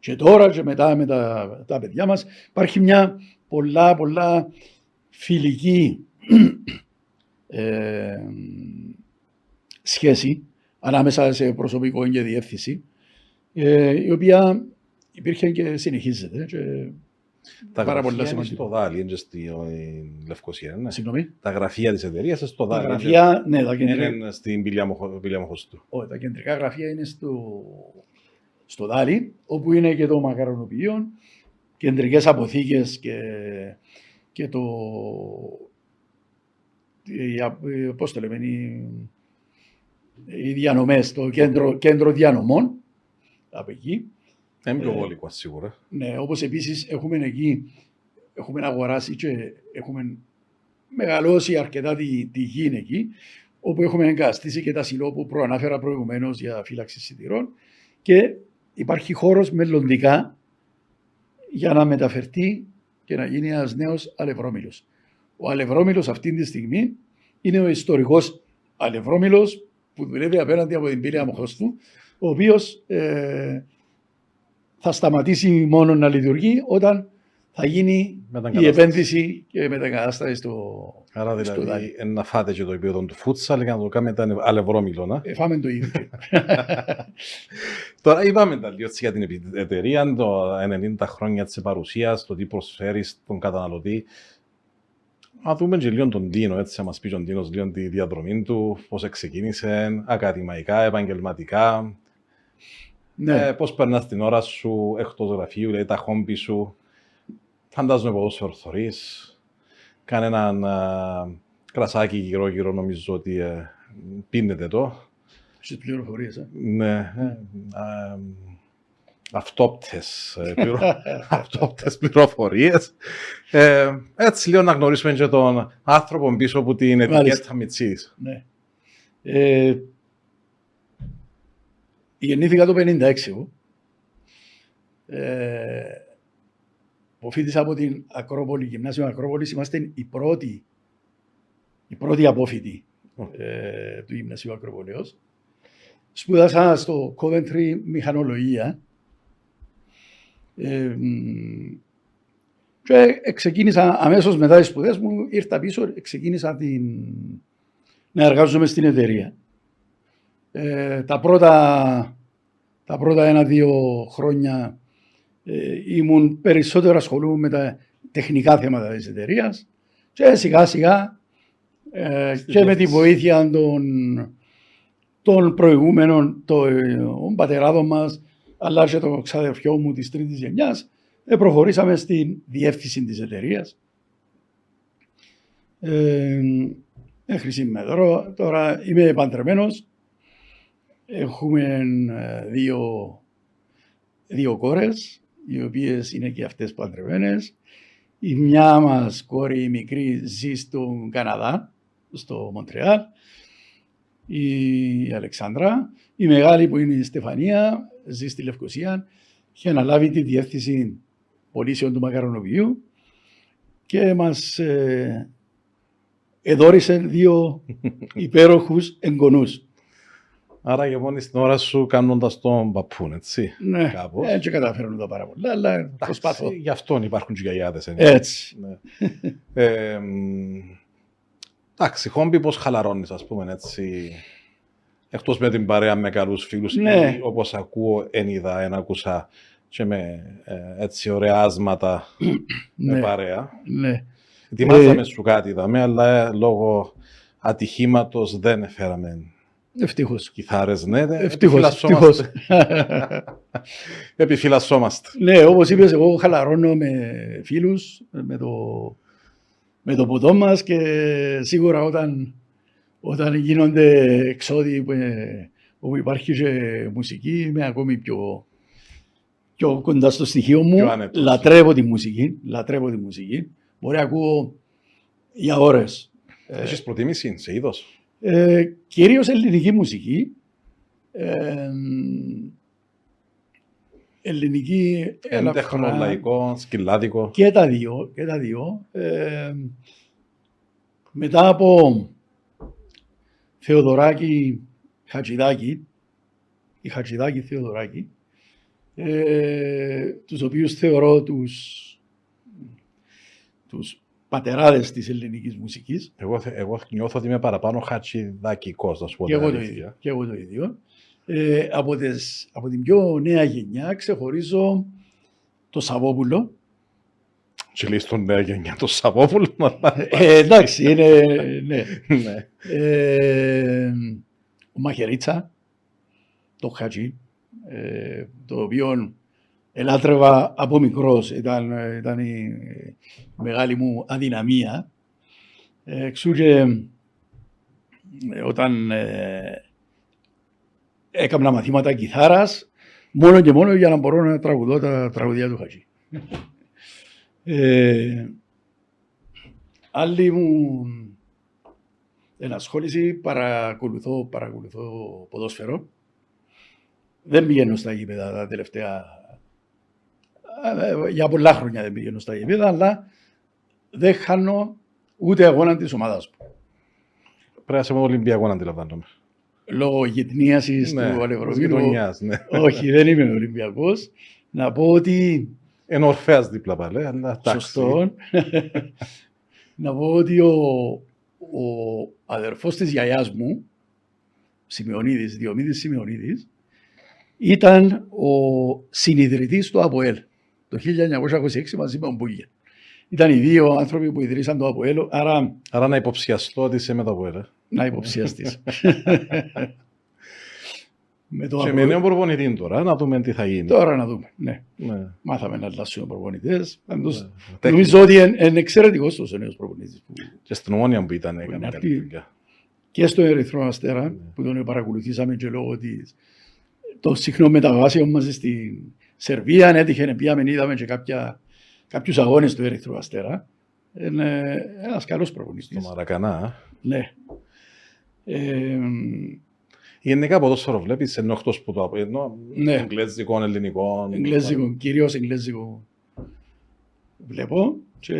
και τώρα και μετά με τα, τα παιδιά μας υπάρχει μια πολλά πολλά φιλική ε, σχέση ανάμεσα σε προσωπικό και διεύθυνση ε, η οποία υπήρχε και συνεχίζεται και Τα πάρα γραφεία πολλά είναι σημαντικό. στο Δάλι, είναι στη ε, Λευκοσία. Ναι. Συγγνώμη. Τα γραφεία της εταιρείας είναι στο Τα Δάλι. γραφεία, ναι, τα κεντρικά, Είναι στην Πηλιαμοχωστού. όχι, τα κεντρικά γραφεία είναι στο, στο Δάλι, όπου είναι και το μακαρονοποιείο, κεντρικές αποθήκες και, και το, η, α- ε, πώς το λέμε, οι, οι διανομές, το κέντρο, κέντρο διανομών, από εκεί. Είναι πιο Ε, βολικό σίγουρα. Ναι, όπως επίσης έχουμε εκεί, έχουμε αγοράσει και έχουμε μεγαλώσει αρκετά τη, τη γη εκεί, όπου έχουμε εγκαταστήσει και τα σιλό που προανάφερα προηγουμένως για φύλαξη σιτηρών και υπάρχει χώρος μελλοντικά για να μεταφερθεί και να γίνει ένας νέος αλευρώμιλος. Ο αλευρώμιλος αυτή τη στιγμή είναι ο ιστορικός αλευρώμιλος που δουλεύει απέναντι από την πύλη Αμοχώστου, ο οποίος ε, θα σταματήσει μόνο να λειτουργεί όταν θα γίνει η Μεταγκατάσταση. επένδυση και μεταγκατάσταση στο... Άρα στο δηλαδή Δάλι. ε, να φάτε και το επίπεδο του φούτσαλ και να το κάνετε αλευρόμιλο. να. Ε, φάμε το ίδιο. Τώρα είπαμε τα λίγο έτσι για την επι- εταιρεία, το 90 χρόνια της παρουσίας, το τι προσφέρει στον καταναλωτή. Να δούμε και λίγο τον Τίνο, έτσι, να μας πει ο Τίνος λίγο τη διαδρομή του, πώς ξεκίνησε, ακαδημαϊκά, επαγγελματικά, ναι. ε, πώς περνάς την ώρα σου εκτός γραφείου, δηλαδή τα χόμπι σου. Φαντάζομαι ποδόσφαιρο θωρείς, κανέναν α, κρασάκι γύρω-γύρω νομίζω ότι ε, πίνετε το. Στις πληροφορίες. Ε. Ναι, ε, α, αυτόπτες, ε, πληρο... αυτόπτες πληροφορίες. Ε, έτσι λίγο να γνωρίσουμε και τον άνθρωπο πίσω από την ετικέτα Μάλιστα. Μιτσίδης. Ναι. Ε, γεννήθηκα το 56 εγώ. Ε, αποφύτησα από την Ακρόπολη, Γυμνάσιο Ακρόπολης. Είμαστε οι πρώτοι, οι πρώτοι απόφοιτοι ε, του Γυμνασίου Ακροπολέως. Σπούδασα στο Coventry Μηχανολογία. Ε, μ, και ξεκίνησα αμέσως μετά τις σπουδές μου, ήρθα πίσω, ξεκίνησα την... να εργάζομαι στην εταιρεία. Ε, τα πρώτα, τα πρώτα ένα-δύο χρόνια ε, ήμουν περισσότερο ασχολούμαι με τα τεχνικά θέματα της εταιρείας και σιγά σιγά ε, Στη και με τη διεύθυνση. βοήθεια των, των προηγούμενων των πατεράδων μας αλλά και των ξαδερφιών μου της τρίτης γενιάς ε, προχωρήσαμε στην διεύθυνση της εταιρείας. Ε, μέχρι σήμερα. Τώρα- Τώρα είμαι παντρεμένος. Έχουμε ε, δύο, δύο κόρες, οι οποίες είναι και αυτές παντρεμένες. Η μια μας κόρη η μικρή ζει στον Καναδά, στο Μοντρεάλ. Η Αλεξάνδρα. Η μεγάλη που είναι η Στεφανία ζει στη Λευκοσία και αναλάβει τη διεύθυνση πωλήσεων του μακαρονοποιού και μας ε, εδόρισε δύο υπέροχους εγγονούς. Άρα και μόνη στην ώρα σου κάνοντας τον παππούν, έτσι. Ναι, Κάπως. έτσι καταφέρνω τα πάρα πολλά, αλλά προσπαθώ. Εντάξει, Γι' αυτόν υπάρχουν και οι γιαγιάδες. ε. Έτσι. Ναι. ε, μ, εντάξει, χόμπι πώς χαλαρώνεις, ας πούμε, έτσι. Εκτός με την παρέα με καλούς φίλους, Ναι. ή, όπως ακούω, εν είδα, εν άκουσα και με ε, έτσι ωραία άσματα με Ναι, παρέα. ναι. Ετοιμάσαμε σου κάτι, είδαμε, αλλά ε, λόγω ατυχήματος δεν έφεραμε Ευτυχώς. κιθάρες, ναι. ναι, Ευτυχώς, επιφυλασσόμαστε. ευτυχώς. Επιφυλασσόμαστε. ναι, όπως είπες, εγώ χαλαρώνω με φίλους, με το, με το ποτό μας και σίγουρα όταν, όταν γίνονται εξόδοι που, ε, όπου υπάρχει και μουσική, είμαι ακόμη πιο, πιο κοντά στο στοιχείο μου. Πιο άνετος. Λατρεύω τη μουσική, λατρεύω τη μουσική. Μπορεί να ακούω για ώρες. Ε, Έχεις προτίμηση σε είδος. Ε, κυρίως ελληνική μουσική. Ε, ελληνική Έντεχνο, ελαφρά. λαϊκό, σκυλάδικο. Και τα δύο. Και τα δύο. Ε, μετά από Θεοδωράκη Χατζηδάκη, η Χατζηδάκη Θεοδωράκη, ε, τους οποίους θεωρώ τους, τους πατεράδες της ελληνικής μουσικής. Εγώ, θε- εγώ νιώθω ότι είμαι παραπάνω χατσιδακικός, να σου πω Και την εγώ το αλήθεια. ίδιο. Και εγώ το ίδιο. Ε, από, τις, από την πιο νέα γενιά ξεχωρίζω το Σαββόπουλο. Και λέει στον νέα γενιά το Σαββόπουλο. αλλά- Ε, εντάξει, είναι, ναι. ναι. Ε, ο Μαχαιρίτσα, το Χατζή, ε, το οποίο ελάτρευα από μικρός, ήταν, ήταν η μεγάλη μου αδυναμία. Ε, εξού και ε, όταν ε, έκανα μαθήματα κιθάρας, μόνο και μόνο για να μπορώ να τραγουδώ τα τραγουδιά του Χατζή. Ε, άλλη μου ενασχόληση, παρακολουθώ, παρακολουθώ ποδόσφαιρο. Δεν πηγαίνω στα γήπεδα τα τελευταία... ε, Για πολλά χρόνια δεν πηγαίνω στα γήπεδα, αλλά δεν χάνω ούτε αγώνα της ομάδας μου. Πρέπει να είσαι με Ολυμπιακό να αντιλαμβάνομαι. Λόγω γυτνίασης Ναι, του της Αλευρωβίου. γειτονιάς, ναι. Όχι, δεν είμαι Ολυμπιακός. Να πω ότι Είναι ορφέας δίπλα πάλι, αλλά εντάξει. Σωστό. να πω ότι ο, ο αδερφός της γιαγιάς μου, Σημειονίδης, Διομήδης Σημειονίδης, ήταν ο συνειδητής του ΑΠΟΕΛ το 1926 μαζί με τον Μπούγια. Ήταν οι δύο άνθρωποι που ιδρύσαν το ΑΠΟΕΛ, άρα Άρα να υποψιαστώ ότι είσαι με τα βουέλα. να υποψιαστείς. με το Και με ΑΠΟΕΛ. νέο προπονητή τώρα, να δούμε τι θα γίνει. Τώρα να δούμε. Ναι. Ναι. Μάθαμε να αλλάσουμε προπονητές. Πάντως, Ναι. νομίζω ότι είναι, είναι εξαιρετικός ο νέος προπονητής που Και στην ομόνια που ήταν, έκανε να καλή έρθει. δουλειά. και στο Ερυθρό Αστέρα που τον παρακολουθήσαμε και λόγω της, των συχνών μεταβάσεων μας στη Σερβία. Έτυχε, πήγαμε, είδαμε και κάποια, κάποιους αγώνες του Ερυθρού Αστέρα. Είναι ένας καλός Το προπονητής. Μαρακανά. Ναι. Ε, Γενικά ποδόσφαιρο βλέπεις, ενώ εκτός που το από ενώ Ναι. εγγλέζικο, ελληνικό. εγγλέζικο, κυρίως εγγλέζικο βλέπω. Και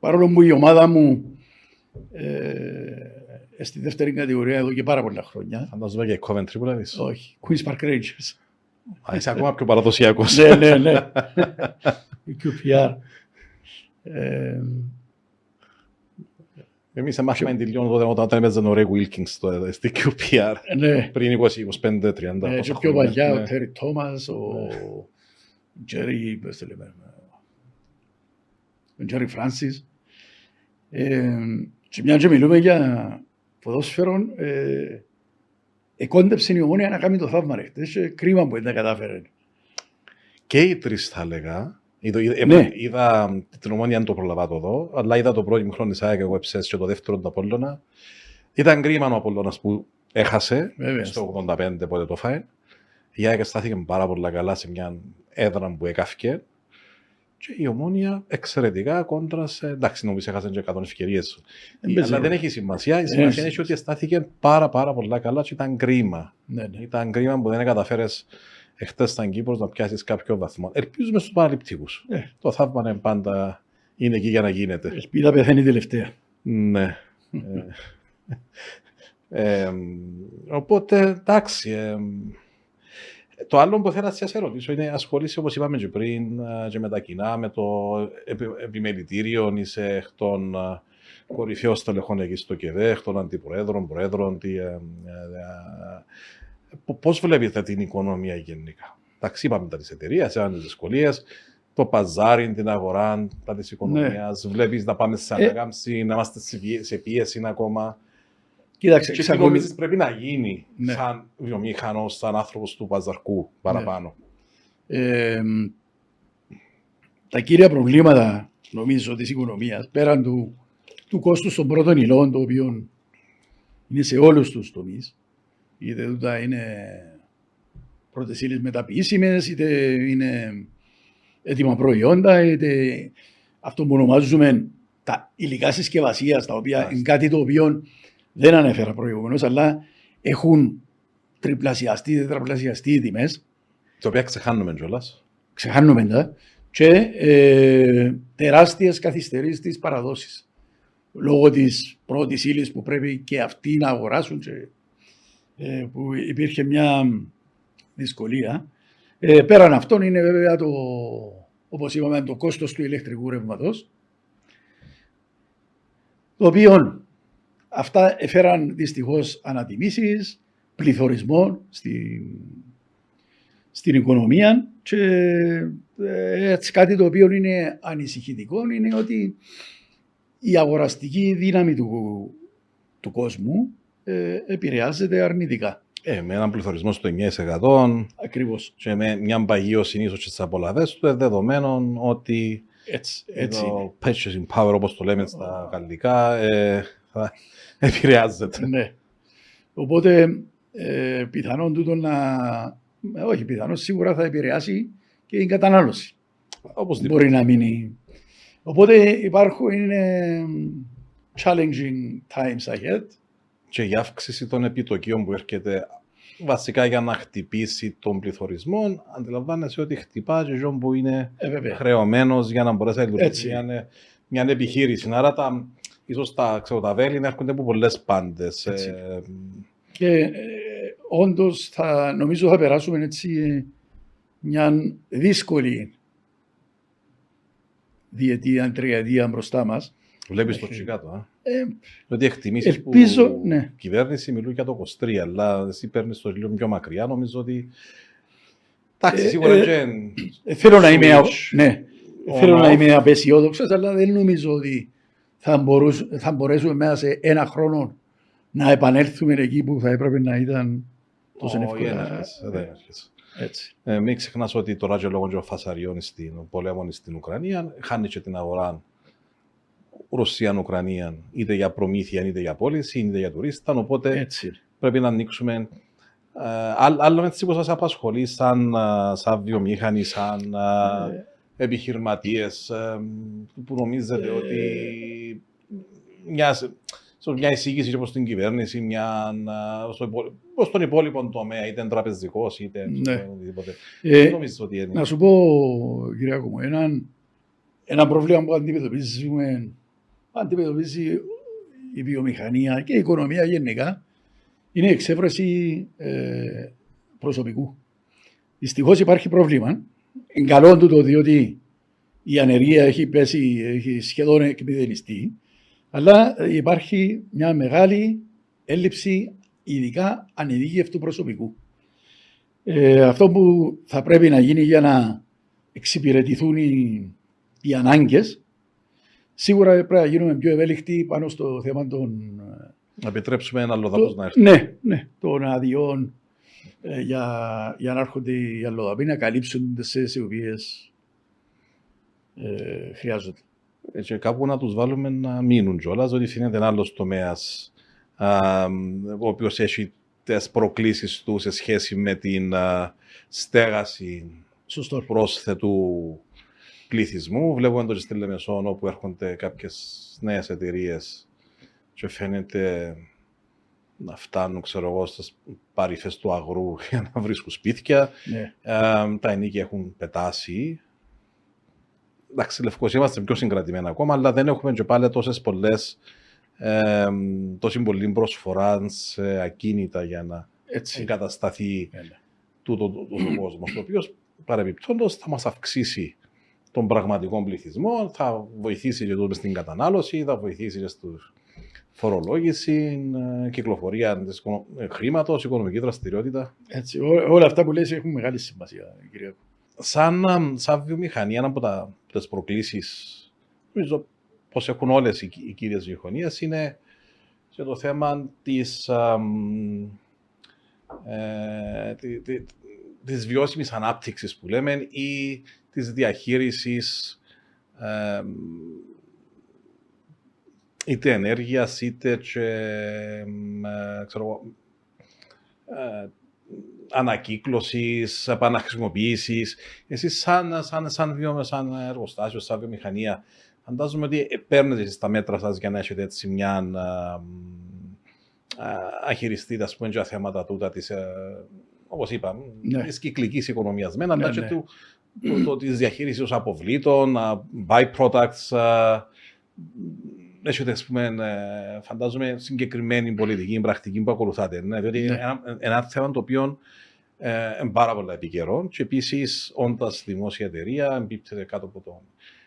παρόλο που η ομάδα μου ε, στη δεύτερη κατηγορία εδώ και πάρα πολλά χρόνια. Φαντάζομαι και Coventry που λέεις. Όχι, Queen's Park Rangers. Α, Είσαι ακόμα πιο παραδοσιακός. ναι, ναι, ναι. Η QPR. Ε, Εμείς μάθαμε την τελειώνω τότε όταν έπαιζαν ο Ray Wilkins στο- στη QPR. ναι, Πριν 20-25-30 ε, πόσα και πιο χρόνια. παλιά ο Ναι. Τέρι Τόμας, ο Τζέρι, πώς το λέμε, ο Τζέρι Φράνσις. Ε, και μια και μιλούμε για ποδόσφαιρο, ε, εκόντεψε η ομόνια να κάνει το θαύμα ρε. χτες και κρίμα που δεν τα κατάφερε. Και οι τρεις θα έλεγα. Είδα, είδα, Ναι. είδα την ομόνια δεν το προλαβά το δω, αλλά είδα το πρώτο χρόνο της ΑΕΚ εγώ έψες και το δεύτερο του Απόλλωνα. Ήταν κρίμα ο Απόλλωνας που έχασε Βέβαια. στο 85 πότε το φάει. Η ΑΕΚ στάθηκε πάρα πολύ καλά σε μια έδρα που έκαυκε. Και η ομόνια εξαιρετικά κόντρα σε. Εντάξει, νομίζω έχασε και 100 ευκαιρίες. παίζει Αλλά δεν ρόλο. έχει σημασία. Η σημασία έχει είναι ότι στάθηκε πάρα, πάρα πολύ καλά και ήταν κρίμα. Ναι, ναι. Ήταν κρίμα που δεν καταφέρει εχθές στην Κύπρος να πιάσεις κάποιο βαθμό. Ελπίζουμε στους παραληπτικούς. Ναι. Το θαύμα είναι πάντα είναι εκεί για να γίνεται. Ελπίδα πεθαίνει τελευταία. Ναι. ε, ε, οπότε εντάξει. ε, το άλλο που θέλω να σας ρωτήσω είναι ασχολείσαι όπως είπαμε και πριν ε, και με τα κοινά, με το επι, επιμελητήριο, είσαι εκ των ε, κορυφαίων στελεχών εκεί στο ΚΕΔΕ, εκ των αντιπροέδρων, προέδρων. Τι, ε, ε, ε, Πώς βλέπετε την οικονομία γενικά; Εντάξει, είπαμε τα της εταιρείας, τις δυσκολίες, το παζάρι, την αγορά τα της οικονομίας. Βλέπεις να πάμε σε Ε. ανάκαμψη, να είμαστε σε πίεση- σε πίεση ακόμα. Κοίταξε, Και τι εξακολου- νομίζεις πρέπει να γίνει Ναι. σαν βιομήχανο, σαν άνθρωπος του παζαρκού παραπάνω. Ε, τα κύρια προβλήματα νομίζω της οικονομίας πέραν του, του κόστους των πρώτων υλών το οποίο είναι σε όλους τους τομείς είτε τούτα είναι πρώτες ύλες μεταποιήσιμες είτε είναι έτοιμα προϊόντα είτε αυτό που ονομάζουμε τα υλικά συσκευασίας, τα οποία Μάλιστα. είναι κάτι το οποίο δεν ανέφερα προηγουμένως, αλλά έχουν τριπλασιαστεί, τετραπλασιαστεί οι τιμές. Το οποίο ξεχάνουμε κιόλας. Ξεχάνουμε τα. Και ε, τεράστιες καθυστερήσεις στις παραδόσεις. Λόγω της πρώτης ύλης που πρέπει και αυτοί να αγοράσουν και, ε, που υπήρχε μια δυσκολία. Ε, πέραν αυτών είναι βέβαια το, όπως είπαμε, το κόστος του ηλεκτρικού ρεύματος, το οποίο αυτά έφεραν δυστυχώς ανατιμήσεις, πληθωρισμό στην, στην οικονομία και ε, έτσι κάτι το οποίο είναι ανησυχητικό είναι ότι η αγοραστική δύναμη του, του κόσμου ε, επηρεάζεται αρνητικά. Ε, με έναν πληθωρισμό στο 9%. Ακριβώς. Και με μια παγίωση ίσω στι απολαυές του, ε, δεδομένων ότι. Έτσι, έτσι το purchasing power, όπως το λέμε στα γαλλικά, ε, θα επηρεάζεται. Ναι. Οπότε, ε, πιθανόν τούτο να. Ε, όχι, πιθανόν σίγουρα θα επηρεάσει και η κατανάλωση. Όπως Μπορεί να μείνει. Οπότε υπάρχουν είναι challenging times ahead και η αύξηση των επιτοκίων που έρχεται βασικά για να χτυπήσει τον πληθωρισμό, αντιλαμβάνεσαι ότι χτυπά και ζώο που είναι ε, χρεωμένος για να μπορέσει να λειτουργήσει μια, μια επιχείρηση. Άρα τα, ίσως τα, ξέρω, τα βέλη έρχονται από πολλές πάντες. Ε, και ε, όντως θα νομίζω θα περάσουμε έτσι μια δύσκολη διετία, τριετία μπροστά μας Βλέπεις το τσικάτο. Ε, ότι εκτιμήσεις ελπίζω, που ναι. η κυβέρνηση μιλούν για το 23, αλλά εσύ παίρνεις το λίγο πιο μακριά. Νομίζω ότι. Εντάξει, Ε, σίγουρα ε, και. ε, θέλω να είμαι, α- switch ναι, on θέλω να off. είμαι απεσιόδοξος, αλλά δεν νομίζω ότι θα, μπορούς, θα μπορέσουμε μέσα σε ένα χρόνο να επανέλθουμε εκεί που θα έπρεπε να ήταν τόσο Όχι, εύκολα. δεν έρχεσαι, δεν έρχεσαι. Έτσι. Ε, μην ξεχνάς ότι τώρα και λόγω των φασαριών στην πολέμων στην Ουκρανία, χάνει και την αγορά Ρωσία-Ουκρανία, είτε για προμήθεια, είτε για πώληση, είτε για τουρίστα. Οπότε Έτσι. πρέπει να ανοίξουμε. Ε, άλλ- άλλο έτσι που σας απασχολεί σαν, ε, σαν βιομήχανοι, σαν ε, Ε, επιχειρηματίες ε, που νομίζετε Ε, ότι μια, στο- μια εισήγηση και προς την κυβέρνηση, μια, ε, στο υπό- προς τον υπόλοιπο τομέα, είτε τραπεζικός, είτε Ναι. οτιδήποτε. ε, Δεν νομίζεις ότι είναι; να σου πω, Κυριακό μου, ένα, ένα πρόβλημα που αντιμετωπίζουμε, αντιμετωπίζει η βιομηχανία και η οικονομία γενικά, είναι η εξέφραση ε, προσωπικού. Δυστυχώς υπάρχει πρόβλημα. Είναι καλό τούτο διότι η ανεργία έχει πέσει, έχει σχεδόν εκμηδενιστεί, αλλά υπάρχει μια μεγάλη έλλειψη ειδικά ανειδίκευτου προσωπικού. Ε, αυτό που θα πρέπει να γίνει για να εξυπηρετηθούν οι, οι ανάγκες, σίγουρα πρέπει να γίνουμε πιο ευέλικτοι πάνω στο θέμα των, Να επιτρέψουμε ένα αλλοδαπός το- να έρθει. ναι, ναι, των αδειών ε, για, για να έρχονται οι αλλοδαποί να καλύψουν τις θέσεις οι οποίες ε, χρειάζονται. Ε, Και κάπου να τους βάλουμε να μείνουν κιόλας, ότι είναι ένα άλλος τομέας α, ο οποίος έχει τις προκλήσεις του σε σχέση με την α, στέγαση Σωστό. πρόσθετου πληθυσμού. Βλέπουμε το και στη Λεμεσόν όπου έρχονται κάποιες νέες εταιρείες και φαίνεται να φτάνουν, ξέρω εγώ, στις παρυφές του αγρού για να βρίσκουν σπίτια. Ναι. Ε, τα ενίκια έχουν πετάσει. Εντάξει, στη Λευκοσία είμαστε πιο συγκρατημένα ακόμα, αλλά δεν έχουμε και πάλι τόσες πολλές, ε, τόση πολλή προσφορά σε ακίνητα για να Έτσι. εγκατασταθεί Ναι, ναι. τούτο το, το, το κόσμος, το οποίος παρεμπιπτόντως θα μας αυξήσει τον πραγματικό πληθυσμό, θα βοηθήσει και τούτο στην κατανάλωση, θα βοηθήσει και στη φορολόγηση, ε, κυκλοφορία της χρήματος, οικονομική δραστηριότητα. Έτσι. Ό, όλα αυτά που λες έχουν μεγάλη σημασία, Κυριακό. Σαν, ε, σαν βιομηχανία, ένα από τα, τις προκλήσεις, νομίζω πως έχουν όλες οι, οι κύριες βιομηχανίες, είναι και το θέμα της, α, μ, ε, τη- τη- της βιώσιμης ανάπτυξης που λέμε ή της διαχείρισης ε, είτε ενέργειας είτε και μ, ε, ξέρω, εγώ, ε, ανακύκλωσης, επαναχρησιμοποίησης. Εσείς σαν, σαν, σαν, βιο, σαν εργοστάσιο, σαν βιομηχανία, φαντάζομαι ότι παίρνετε εσείς τα μέτρα σας για να έχετε έτσι μια α, μ, α, αχειριστείτε ας πούμε και τα θέματα τούτα της ε, όπως είπα, Ναι. της κυκλικής οικονομίας μεν, αλλά Ναι, και ναι. του, το, το, της διαχείρισης αποβλήτων, α, byproducts, α, έχετε, ας πούμε, ε, φαντάζομαι, συγκεκριμένη πολιτική πρακτική που ακολουθάτε. Ναι, διότι Ναι. ένα, ένα θέμα το οποίο ε, είναι πάρα πολύ επικαιρό και επίσης, όντας δημόσια εταιρεία, εμπίπτεται κάτω από τον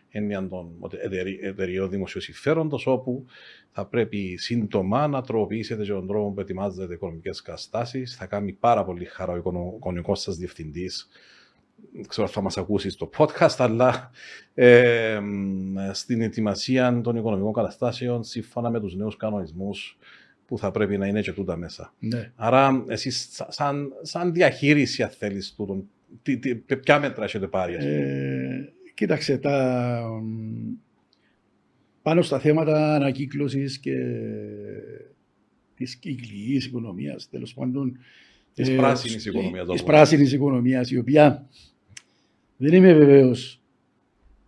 έννοια των εταιρε- εταιρεών δημοσίου συμφέροντος, όπου θα πρέπει σύντομα να τροποποιήσετε και τον τρόπο που ετοιμάζετε οικονομικές καταστάσεις. Θα κάνει πάρα πολύ χαρά ο οικονο- οικονομικός σας διευθυντής. Δεν ξέρω αν θα μας ακούσεις στο podcast, αλλά ε, μ, στην ετοιμασία των οικονομικών καταστάσεων σύμφωνα με τους νέους κανονισμούς που θα πρέπει να είναι και τούτα μέσα. Ναι. Άρα, εσείς, σαν, σαν διαχείριση, αν θέλεις, τούτων, τι, τι, ποια μέτρα έχετε πάρει, ας πούμε; Ε, κοίταξε, τα, μ, πάνω στα θέματα ανακύκλωσης και της κυκλικής οικονομίας, τέλος πάντων. Της ε, πράσινης σ- οικονομίας, Της όπως πράσινης οικονομίας, η οποία δεν είμαι βεβαίως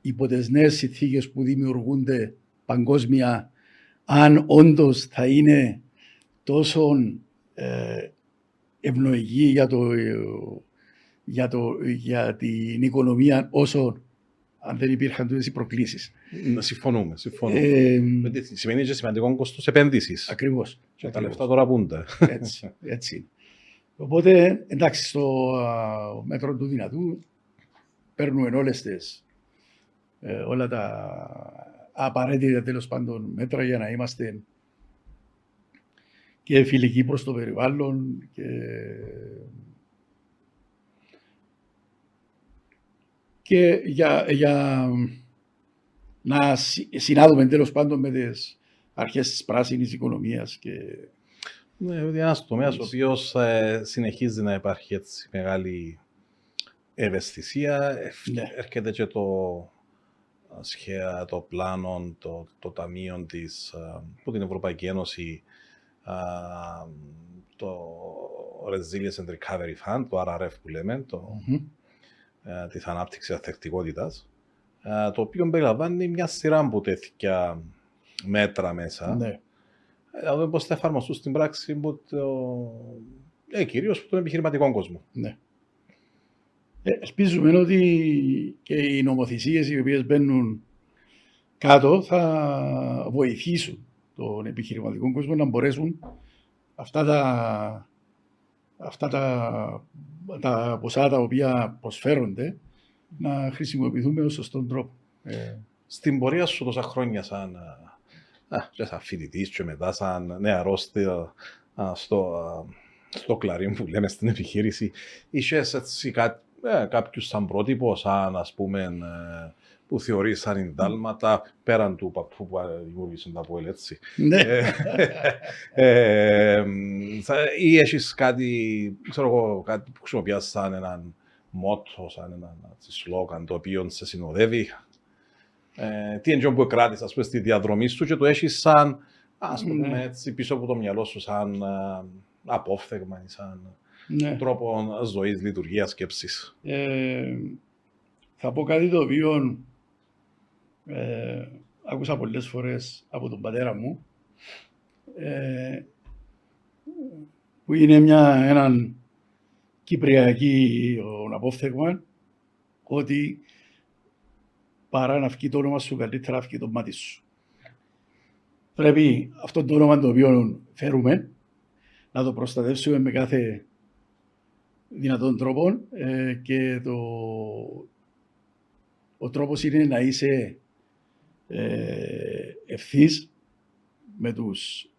υπό τις νέες συνθήκες που δημιουργούνται παγκόσμια, αν όντως θα είναι τόσο ε, ευνοϊκή για, το, ε, για, το, για την οικονομία όσο αν δεν υπήρχαν τούτες οι προκλήσεις. Να Συμφωνούμε. συμφωνούμε. Ε, Γιατί σημαίνει και σημαντικό κόστος επένδυσης. ακριβώς. Και τα ακριβώς. λεφτά τώρα πούνται. Έτσι, έτσι. είναι. Οπότε, εντάξει, στο α, μέτρο του δυνατού παίρνουμε όλες τις, ε, όλα τα απαραίτητα τέλος πάντων μέτρα για να είμαστε και φιλικοί προς το περιβάλλον και, και για, για να συ- συνάδουμε τέλος πάντων με τις αρχές της πράσινης οικονομίας και Ναι, είναι ένα τομέα ο Μάλιστα. οποίος συνεχίζει να υπάρχει έτσι μεγάλη ευαισθησία. Ευ- Ναι. Έρχεται και το α, σχέα, το πλάνο, το, το ταμείο της, α, από την Ευρωπαϊκή Ένωση, α, το Resilience and Recovery Fund, το RRF που λέμε, το, Μμμ. ε, της ανάπτυξης αθεκτικότητας, ε, το οποίο περιλαμβάνει μια σειρά από τέτοια μέτρα μέσα. Ναι. Ε, Να δούμε πώς θα εφαρμοστούν στην πράξη από το... ε, κυρίως από τον επιχειρηματικό κόσμο. Ναι. Ε, ελπίζουμε ότι και οι νομοθεσίες οι οποίες μπαίνουν κάτω θα βοηθήσουν τον επιχειρηματικό κόσμο να μπορέσουν αυτά τα, αυτά τα, τα ποσά τα οποία προσφέρονται να χρησιμοποιηθούν με σωστόν τρόπο. Ε, Στην πορεία σου τόσα χρόνια σαν, α, και σαν φοιτητής και μετά σαν νεαρός στη- α, στο, α, στο κλαρίν που λέμε στην επιχείρηση, είχες έτσι κά, ε, κάποιους σαν πρότυπο, σαν ας πούμε, ε, που θεωρείς σαν εντάλματα, πέραν του παππού που α, δημιούργησε τα πόλη, έτσι. ναι. Ε, ε, μ, θα- ή έχεις κάτι, ξέρω εγώ, κάτι που χρησιμοποιάς σαν έναν μότο, σαν έναν έτσι, σλόγαν το οποίο σε συνοδεύει. Ε, τι είναι που κράτησε ας πούμε, στη διαδρομή σου και το έχεις σαν, ας το πούμε Ναι. έτσι, πίσω από το μυαλό σου σαν ε, απόφθεγμα ή σαν ναι. τρόπο ζωής, λειτουργίας, σκέψης. Ε, θα πω κάτι το οποίο ε, άκουσα πολλές φορές από τον πατέρα μου ε, που είναι μια, έναν κυπριακή ο, απόφθεγμα ότι παρά να βγει το όνομα σου καλύτερα να βγει το μάτι σου. Πρέπει αυτό το όνομα το οποίο φέρουμε να το προστατεύσουμε με κάθε δυνατόν τρόπο ε, και το, ο τρόπος είναι να είσαι ε, ευθύς με τους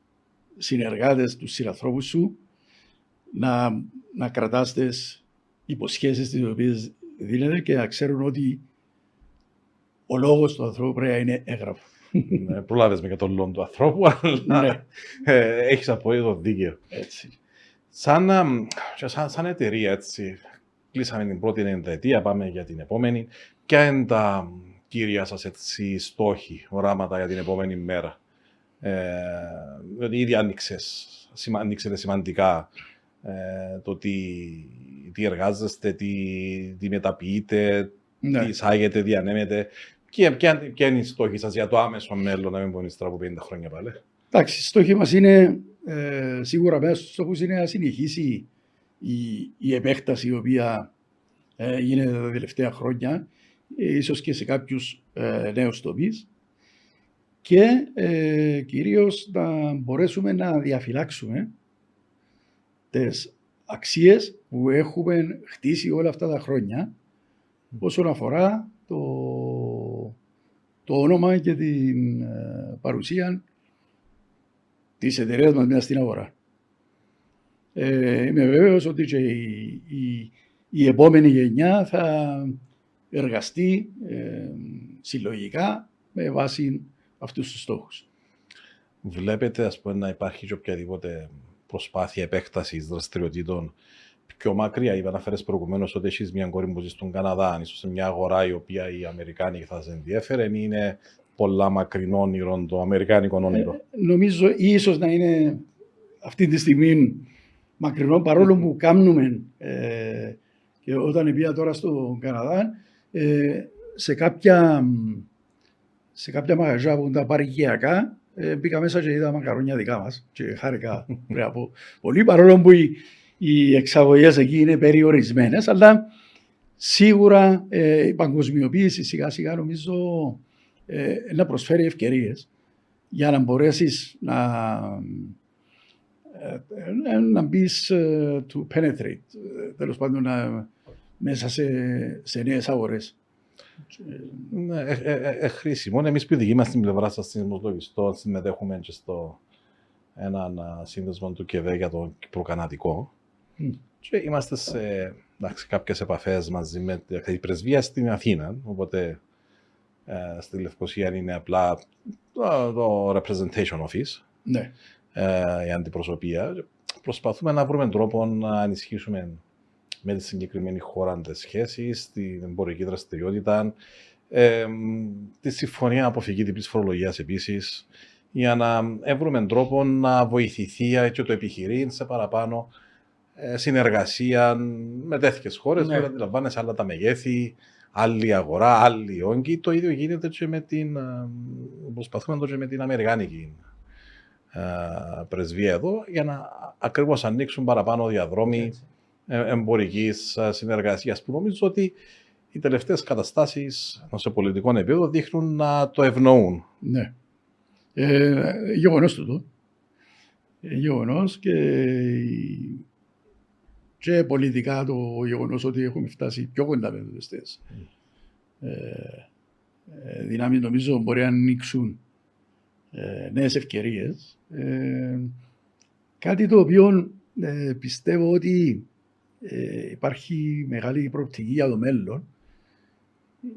συνεργάτες, τους συνανθρώπους σου, να, να κρατάς τις υποσχέσεις τις οποίες δίνεται και να ξέρουν ότι ο λόγος του ανθρώπου πρέπει να είναι έγγραφο. ναι, προλάβες με για τον λόγο του ανθρώπου, αλλά ναι, ε, έχεις απόλυτο δίκαιο. έτσι. Σαν, αμ, και σαν, σαν εταιρεία, έτσι, κλείσαμε την πρώτη ενδετία, πάμε για την επόμενη. Ποια είναι τα κύρια σας έτσι, στόχοι, οράματα για την επόμενη μέρα; Ε, διότι ήδη άνοιξες, σημα, ανοίξετε σημαντικά ε, το τι, τι εργάζεστε, τι, τι μεταποιείτε, Ναι. τι εισάγετε, διανέμετε. Ποια, ποια, ποια είναι η στόχη σας για το άμεσο μέλλον, να μην πω ύστερα από 50 χρόνια πάλι; Εντάξει, στόχοι μας είναι, ε, σίγουρα μέσα στους στόχους είναι να συνεχίσει η, η επέκταση η οποία ε, γίνεται τα τελευταία χρόνια, ε, ίσως και σε κάποιους ε, νέους τομείς. Και ε, κυρίως να μπορέσουμε να διαφυλάξουμε τις αξίες που έχουμε χτίσει όλα αυτά τα χρόνια όσον αφορά το, το όνομα και την ε, παρουσία της εταιρείας μας μέσα στην αγορά. Ε, είμαι βέβαιος ότι και η, η, η επόμενη γενιά θα εργαστεί ε, συλλογικά με βάση αυτούς τους στόχους. Βλέπετε ας πούμε, να υπάρχει και οποιαδήποτε προσπάθεια επέκτασης δραστηριοτήτων πιο μακριά. Είπα να φέρει προηγουμένως ότι έχεις μια κόρη που ζει στον Καναδά, ίσω σε μια αγορά η οποία οι Αμερικάνοι θα σε ενδιαφέρει, ή είναι πολλά μακρινό όνειρο το Αμερικάνικο όνειρο. Ε, νομίζω ίσως να είναι αυτή τη στιγμή μακρινό παρόλο που κάνουμε ε, και όταν πήγα τώρα στον Καναδά ε, σε κάποια σε κάποια μαγαζιά που τα παρικιακά ε, μπήκα μέσα και είδα μακαρόνια δικά μας και χάρηκα πρέπει να πω πολύ παρόλο που οι, οι εξαγωγές εκεί είναι περιορισμένες αλλά σίγουρα ε, η παγκοσμιοποίηση σιγά σιγά νομίζω ε, να προσφέρει ευκαιρίες για να μπορέσεις να, ε, να μπεις to penetrate, τέλος πάντων να, μέσα σε, σε νέες αγορές. Ναι, ε, ε, ε, ε, χρήσιμο. Εμείς που δική μα στην πλευρά σας συνδεσμολογιστών συμμετέχουμε και στο έναν σύνδεσμο του ΚΕΔΕ για το Κυπροκαναδικό. Mm. Και είμαστε σε κάποιες επαφές μαζί με την πρεσβεία στην Αθήνα. Οπότε ε, στη Λευκοσία είναι απλά το, το representation office. Ναι. Ε, η αντιπροσωπεία. Προσπαθούμε να βρούμε τρόπο να ενισχύσουμε με τη συγκεκριμένη χώρα τις σχέσεις, την εμπορική δραστηριότητα, ε, τη συμφωνία αποφυγή διπλή φορολογίας επίσης, για να βρούμε τρόπο να βοηθηθεί και το επιχειρήν σε παραπάνω ε, συνεργασία με τέτοιες χώρες. Ναι. αντιλαμβάνεσαι άλλα τα μεγέθη, άλλη αγορά, άλλη όγκη. Το ίδιο γίνεται και με την. Ε, προσπαθούμε να το και με την Αμερικάνικη ε, πρεσβεία εδώ, για να ακριβώς ανοίξουν παραπάνω διαδρόμοι. Ε, εμπορικής ε, συνεργασίας που νομίζω ότι οι τελευταίες καταστάσεις σε πολιτικό επίπεδο δείχνουν να το ευνοούν. Ναι. Ε, Γεγονός τούτο. Ε, Γεγονός και, και πολιτικά το γεγονός ότι έχουμε φτάσει πιο κοντά με του mm. ε, δυνάμει νομίζω μπορεί να ανοίξουν ε, νέες ευκαιρίες. Ε, κάτι το οποίο ε, πιστεύω ότι ε, υπάρχει μεγάλη προοπτική για το μέλλον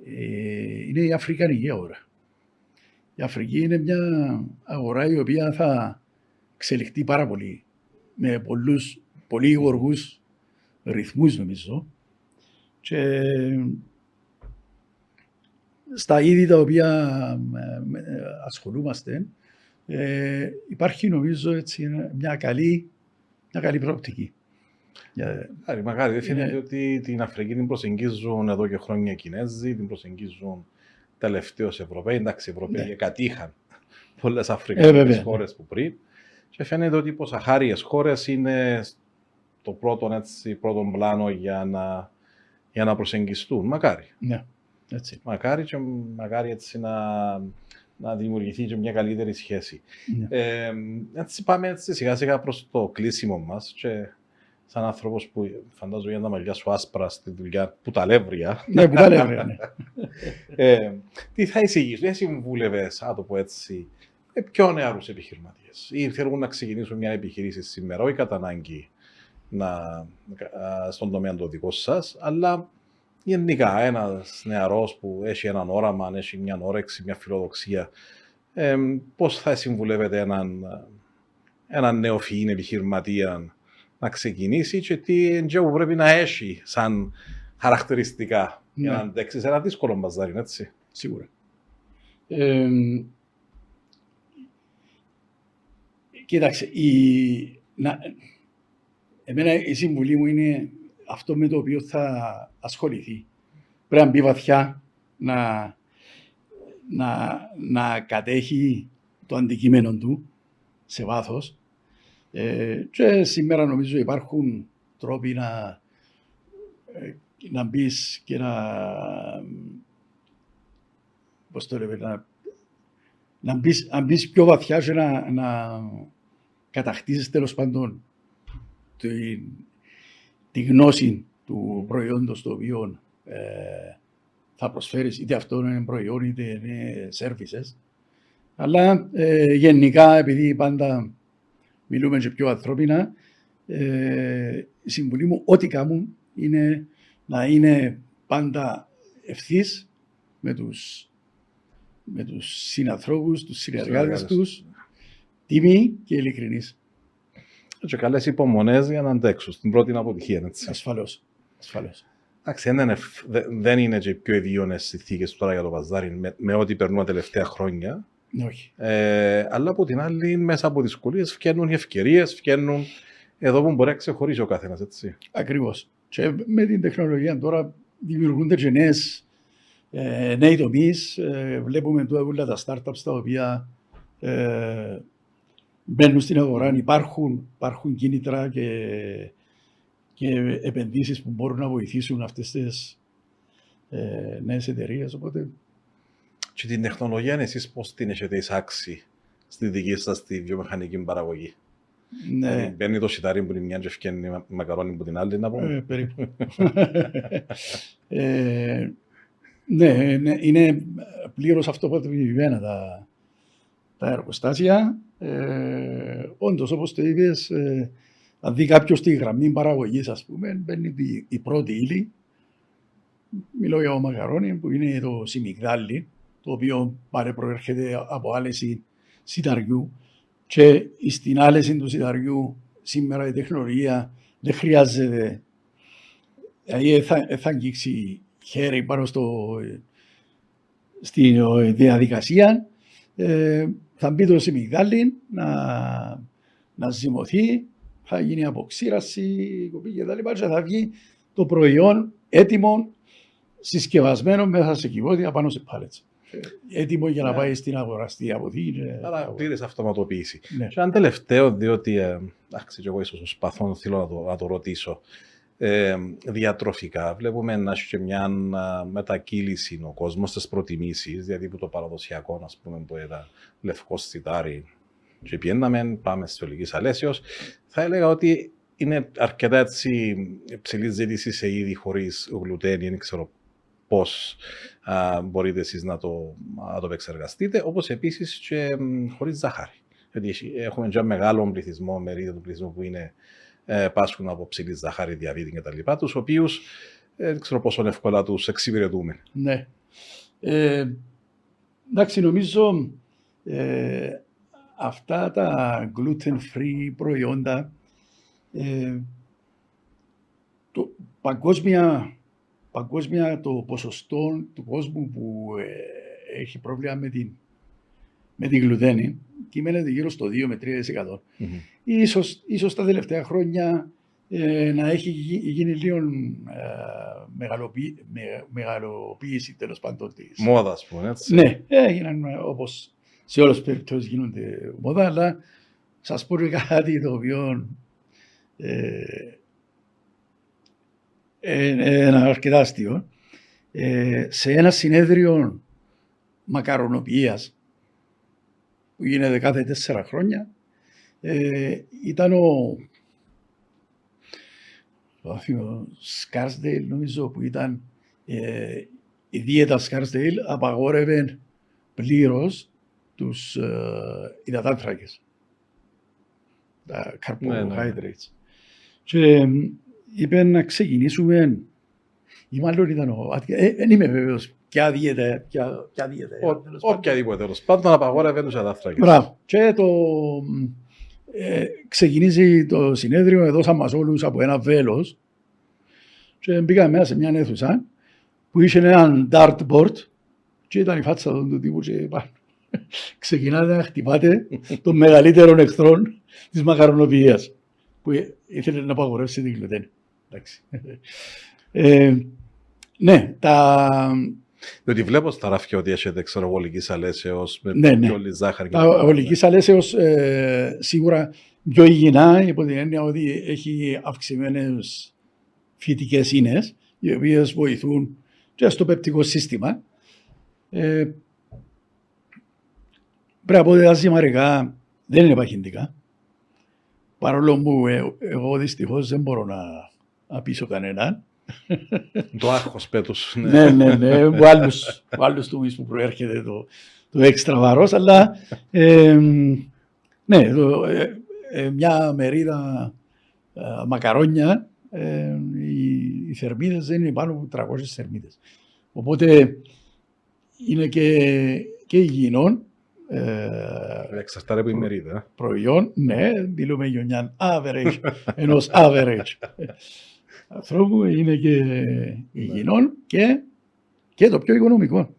ε, είναι η Αφρικανική αγορά. Η Αφρική είναι μια αγορά η οποία θα εξελιχθεί πάρα πολύ με πολλούς, πολύ γοργούς ρυθμούς νομίζω και στα είδη τα οποία ασχολούμαστε ε, υπάρχει νομίζω έτσι μια καλή, μια καλή προοπτική. Άρα, μακάρι, δεν φαίνεται ότι την Αφρική την προσεγγίζουν εδώ και χρόνια οι Κινέζοι, την προσεγγίζουν τελευταίως Ευρωπαίοι. Εντάξει, οι Ευρωπαίοι ναι. κατήχαν πολλές Αφρικανικές ε, χώρες που πριν. Και φαίνεται ότι οι ποσαχάριες χώρες είναι το πρώτο, έτσι, πρώτο πλάνο για να, για να προσεγγιστούν. Μακάρι. Ναι, έτσι. Μακάρι και μακάρι έτσι να, να δημιουργηθεί και μια καλύτερη σχέση. Ναι. Ε, έτσι πάμε έτσι σιγά σιγά προς το κλείσιμο μας και σαν άνθρωπος που φαντάζομαι για τα μαλλιά σου άσπρα στη δουλειά που τα λεύρια. Ναι, που τα λεύρια, ναι. ε, τι θα εισηγήσει, δεν συμβούλευες, να το πω έτσι, με πιο νεαρούς επιχειρηματίες ή θέλουν να ξεκινήσουν μια επιχειρήση σήμερα, όχι κατά ανάγκη να, στον τομέα το δικό σας, αλλά γενικά ένας νεαρός που έχει έναν όραμα, έχει μια όρεξη, μια φιλοδοξία, ε, πώς θα συμβουλεύετε έναν, έναν νεοφυήν επιχειρηματία να ξεκινήσει και τι εντζέου πρέπει να έχει σαν χαρακτηριστικά ναι. για να αντέξει σε ένα δύσκολο μπαζάρι, έτσι; Σίγουρα. Ε, κοίταξε, η, να, εμένα η συμβουλή μου είναι αυτό με το οποίο θα ασχοληθεί. Πρέπει να μπει βαθιά, να, να, να κατέχει το αντικείμενο του σε βάθος ε, και σήμερα νομίζω υπάρχουν τρόποι να, ε, να μπεις και να. Πώς το λέμε, να, να μπεις, να μπεις πιο βαθιά και να, να κατακτήσεις τέλος πάντων τη, τη γνώση του προϊόντος το οποίο ε, θα προσφέρεις, είτε αυτό είναι προϊόν είτε είναι services. Αλλά ε, γενικά, επειδή πάντα μιλούμε και πιο ανθρώπινα, ε, η συμβουλή μου, ό,τι κάνουν, είναι να είναι πάντα ευθύς με τους, με τους συνανθρώπους, τους συνεργάτες τους, τίμοι και ειλικρινείς. Και καλές υπομονές για να αντέξουν στην πρώτη αποτυχία. Έτσι. Ασφαλώς. Ασφαλώς. Εντάξει, δεν είναι, δεν είναι και οι πιο ιδιώνε συνθήκες τώρα για το παζάρι με, με ό,τι περνούν τα τελευταία χρόνια. Όχι. Ε, αλλά από την άλλη, μέσα από δυσκολίες φτιάχνουν οι ευκαιρίες, φτιάχνουν εδώ που μπορεί να ξεχωρίσει ο καθένας. Ακριβώς. Και με την τεχνολογία τώρα δημιουργούνται και νέες, ε, νέοι τομείς. Ε, βλέπουμε τώρα όλα τα startups τα οποία ε, μπαίνουν στην αγορά. Υπάρχουν, υπάρχουν κίνητρα και, και επενδύσεις που μπορούν να βοηθήσουν αυτές τις ε, νέες εταιρείες. Οπότε... Και την τεχνολογία εσείς πώς την έχετε εισάξει στη δική σας τη βιομηχανική παραγωγή; Ναι. Δηλαδή, μπαίνει το σιτάρι που είναι μια και φτιάχνει μακαρόνι που την άλλη, να πούμε. Ε, περίπου. ε, ναι, ναι, είναι πλήρως αυτοπατοποιημένα τα, τα εργοστάσια. Ε, Όντως, όπως το είπες, ε, αν δει κάποιος τη γραμμή παραγωγής, ας πούμε, μπαίνει η, η πρώτη ύλη. Μιλώ για το μακαρόνι που είναι το σιμιγδάλι, το οποίο πάρε προέρχεται από άλεση σιταριού και στην άλεση του σιταριού σήμερα η τεχνολογία δεν χρειάζεται δηλαδή θα, θα αγγίξει χέρι πάνω στο, στην διαδικασία ε, θα μπει το σιμιγδάλι να, να ζυμωθεί, θα γίνει αποξήραση, κοπή και τα λοιπά και θα βγει το προϊόν έτοιμο, συσκευασμένο μέσα σε κυβότια πάνω σε πάλετς. Έτοιμο για να ναι. πάει στην αγοραστή αποθήκη. Άρα πλήρες αυτοματοποίηση. Ναι. Και ένα τελευταίο, διότι ε, εντάξει, εγώ ίσως σπαθώ θέλω να το, να το ρωτήσω. Ε, διατροφικά. Βλέπουμε να έχει και μια μετακύληση ο κόσμος στις προτιμήσεις, δηλαδή που το παραδοσιακό, ας πούμε, που era λευκό σιτάρι, και πιέναμε, πάμε στο Ολική Αλέσιος. Θα έλεγα ότι είναι αρκετά έτσι ψηλή ζήτηση σε είδη χωρίς γλουτένι, δεν ξέρω πώς μπορείτε εσείς να το, να το επεξεργαστείτε, όπως επίσης και χωρίς ζάχαρη. Γιατί έχουμε ένα μεγάλο πληθυσμό, μερίδιο του πληθυσμού που είναι ε, πάσχουν από ψηλή ζάχαρη, διαβήτη κτλ. Τους οποίους ε, δεν ξέρω πόσο εύκολα τους εξυπηρετούμε. Ναι. Ε, εντάξει, νομίζω ε, αυτά τα gluten-free προϊόντα ε, το, παγκόσμια, παγκόσμια το ποσοστό του κόσμου που ε, έχει πρόβλημα με την, με την γλουτένη κείμενεται γύρω στο 2 με 3%. Mm-hmm. Ίσως, ίσως τα τελευταία χρόνια ε, να έχει γίνει λίγο ε, μεγαλοποιή, με, μεγαλοποίηση τέλος πάντων τη. Μόδα, ας πούμε, έτσι. Ναι, έγιναν όπως σε όλες τις περιπτώσεις γίνονται μόδα, αλλά σας πω κάτι το οποίο ε, είναι αρκετά αστείο. Ε, σε ένα συνέδριο μακαρονοποιίας που γίνεται κάθε τέσσερα χρόνια ε, ήταν ο, ο Σκάρσδελ νομίζω που ήταν ε, η δίαιτα Σκάρσδελ απαγόρευε πλήρως τους ε, υδατάνθρακες, τα carbohydrates. Ναι, ναι. Και είπε να ξεκινήσουμε, ή μάλλον ήταν ο, δεν είμαι βέβαιος ποια δίαιτα, ποια, ποια δίαιτα. Οποιαδήποτε τέλος πάντων απαγόρευε τους υδατάνθρακες. Μπράβο. Και το, ε, ξεκινήσει το συνέδριο, έδωσαν μας όλους από ένα βέλος και μπήκαμε μέσα σε μια αίθουσα που είχε έναν dartboard και ήταν η φάτσα του τύπου και πάνω. Ξεκινάτε να χτυπάτε των μεγαλύτερων εχθρών της μακαρονοποιίας που ήθελε να απαγορεύσει την γλουτένη. Ε, ναι, τα, Διότι βλέπω στα ράφια ότι έχετε ξέρω εγώ ολική αλέσεως με Ναι, ναι. πιο όλη ζάχαρη. και Τα τα- ολική αλέσεως ε, σίγουρα πιο υγιεινά υπό την έννοια ότι έχει αυξημένες φυτικές ίνες, οι οποίες βοηθούν και στο πεπτικό σύστημα. Ε, πρέπει να πω ότι τα ζυμαρικά δεν είναι παχυντικά. Παρόλο που ε, εγώ δυστυχώς δεν μπορώ να, να πείσω κανέναν. Το άγχος πέτου. ναι, ναι, ναι. Από άλλους, από άλλους τομείς που προέρχεται το, το έξτρα βαρός, αλλά ε, ναι, το, ε, ε, μια μερίδα ε, μακαρόνια, ε, οι, οι θερμίδες δεν είναι πάνω από 300 θερμίδες. Οπότε είναι και, και υγιεινών ε, Εξαρτάται από η μερίδα. προϊόν, ναι, μιλούμε για μια average, ενός average ανθρώπου, είναι και υγιεινών και, και το πιο οικονομικό.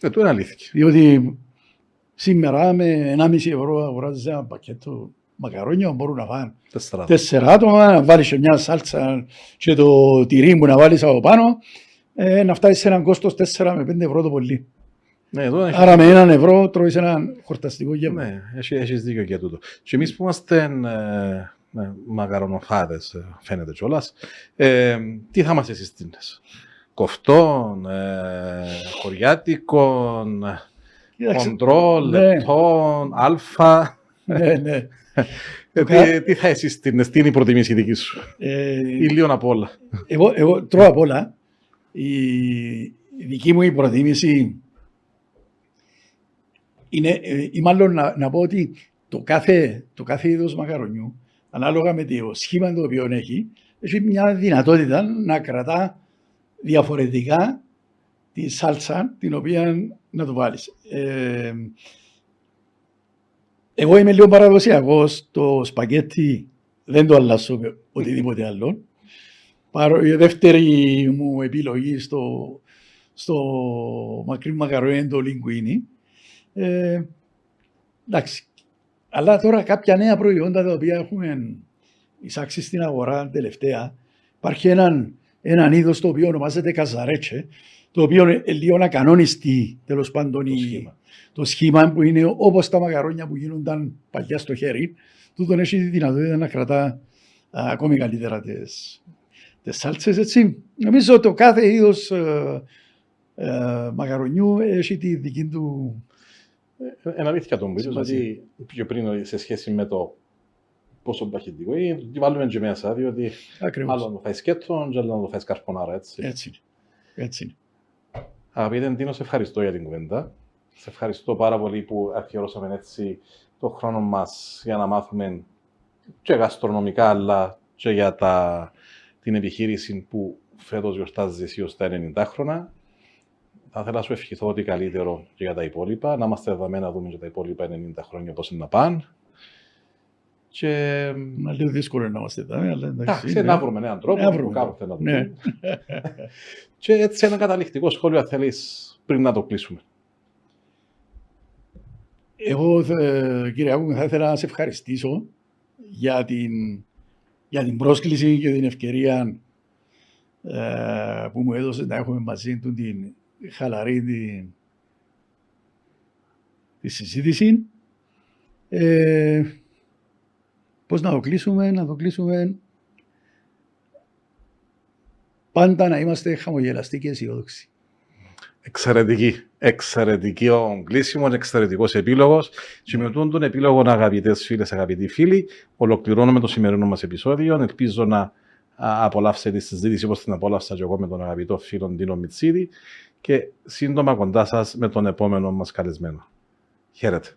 Ε, το είναι αλήθεια. Διότι σήμερα με 1,5 ευρώ αγοράζεις ένα πακέτο μακαρόνια που μπορούν να φάνε Τέσσερα. τέσσερα άτομα, να βάλεις και μια σάλτσα και το τυρί που να βάλεις από πάνω, ε, να φτάσεις σε έναν κόστος 4 με 5 ευρώ το πολύ. Ναι, εδώ έχει Άρα με έναν ευρώ τρώεις έναν χορταστικό γεύμα. Ναι, έχει, έχεις δίκιο και τούτο. Και εμείς που είμαστε ε, ε, μακαρονοφάδες, ε, φαίνεται κιόλας, ε, τι θα μας συστήνες. Κοφτών, ε, χωριάτικων, Κοίταξε, κοντρόλ, ναι. λεπτών, αλφα. ναι, ναι. Ε, τι, τι θα συστήνες, τι είναι η προτιμήση δική σου; Ε, Ή λίγο απ' όλα. Εγώ, εγώ τρώω απ' όλα. Η, η δική μου η προτίμηση είναι, ε, ή μάλλον να, να πω ότι το κάθε, το κάθε είδος μακαρονιού, ανάλογα με το σχήμα το οποίο έχει, έχει μια δυνατότητα να κρατά διαφορετικά τη σάλτσα την οποία να το βάλεις. Ε, εγώ είμαι λίγο παραδοσιακός. Το σπαγγέτι δεν το αλλάσω με οτιδήποτε άλλο. Παρό, η δεύτερη μου επιλογή στο, στο μακρύ μακαρόνι είναι το λιγκουίνι. Ε, εντάξει. Αλλά τώρα κάποια νέα προϊόντα τα οποία έχουμε εισάξει στην αγορά τελευταία. Υπάρχει έναν, έναν είδος το οποίο ονομάζεται καζαρέτσε, το οποίο είναι λίγο ακανόνιστη τέλος πάντων Το η- σχήμα. το σχήμα που είναι όπως τα μακαρόνια που γίνονταν παλιά στο χέρι, τούτον έχει τη δυνατότητα να κρατά α, ακόμη καλύτερα τις, τις σάλτσες, έτσι. Νομίζω το κάθε είδος ε, ε, μακαρονιού έχει τη δική του... Είναι αλήθεια το μου είπες Σημασία. ότι πιο πριν σε σχέση με το πόσο παχυντικό είναι, τι βάλουμε και μέσα, διότι Ακριβώς. άλλο να το φάει σκέτο και άλλο να το φάει καρπονάρα, έτσι. Έτσι είναι. Έτσι είναι. Αγαπητέ Ντίνο, σε ευχαριστώ για την κουβέντα. Σε ευχαριστώ πάρα πολύ που αφιερώσαμε έτσι το χρόνο μας για να μάθουμε και γαστρονομικά αλλά και για τα, την επιχείρηση που φέτος γιορτάζει εσύ ως τα 90 χρόνια. Θα ήθελα να σου ευχηθώ ότι καλύτερο και για τα υπόλοιπα, να είμαστε εδώ να δούμε και τα υπόλοιπα 90 χρόνια πώς είναι να πάνε. Και Είναι λίγο δύσκολο να είμαστε εδώ, αλλά εντάξει. εντάξει, ναι. να βρούμε έναν τρόπο Να που βρούμε. κάποτε να το Ναι. πούμε. Και έτσι ένα καταληκτικό σχόλιο αν θέλεις πριν να το κλείσουμε. Εγώ, ε, κύριε Άκου, θα ήθελα να σε ευχαριστήσω για την, για την πρόσκληση και την ευκαιρία ε, που μου έδωσες να έχουμε μαζί του την χαλαρή την, τη συζήτηση. Ε, πώς να το κλείσουμε, να το κλείσουμε πάντα να είμαστε χαμογελαστοί και αισιόδοξοι. Εξαιρετική. Εξαιρετική ο κλείσιμος, εξαιρετικός επίλογος. Και με αυτόν τον επίλογο, αγαπητές φίλες, αγαπητοί φίλοι, ολοκληρώνουμε το σημερινό μας επεισόδιο. Ελπίζω να α, απολαύσετε τη συζήτηση όπως την απόλαυσα και εγώ με τον αγαπητό φίλο Ντίνο Μιτσίδη και σύντομα κοντά σας με τον επόμενο μας καλεσμένο. Χαίρετε.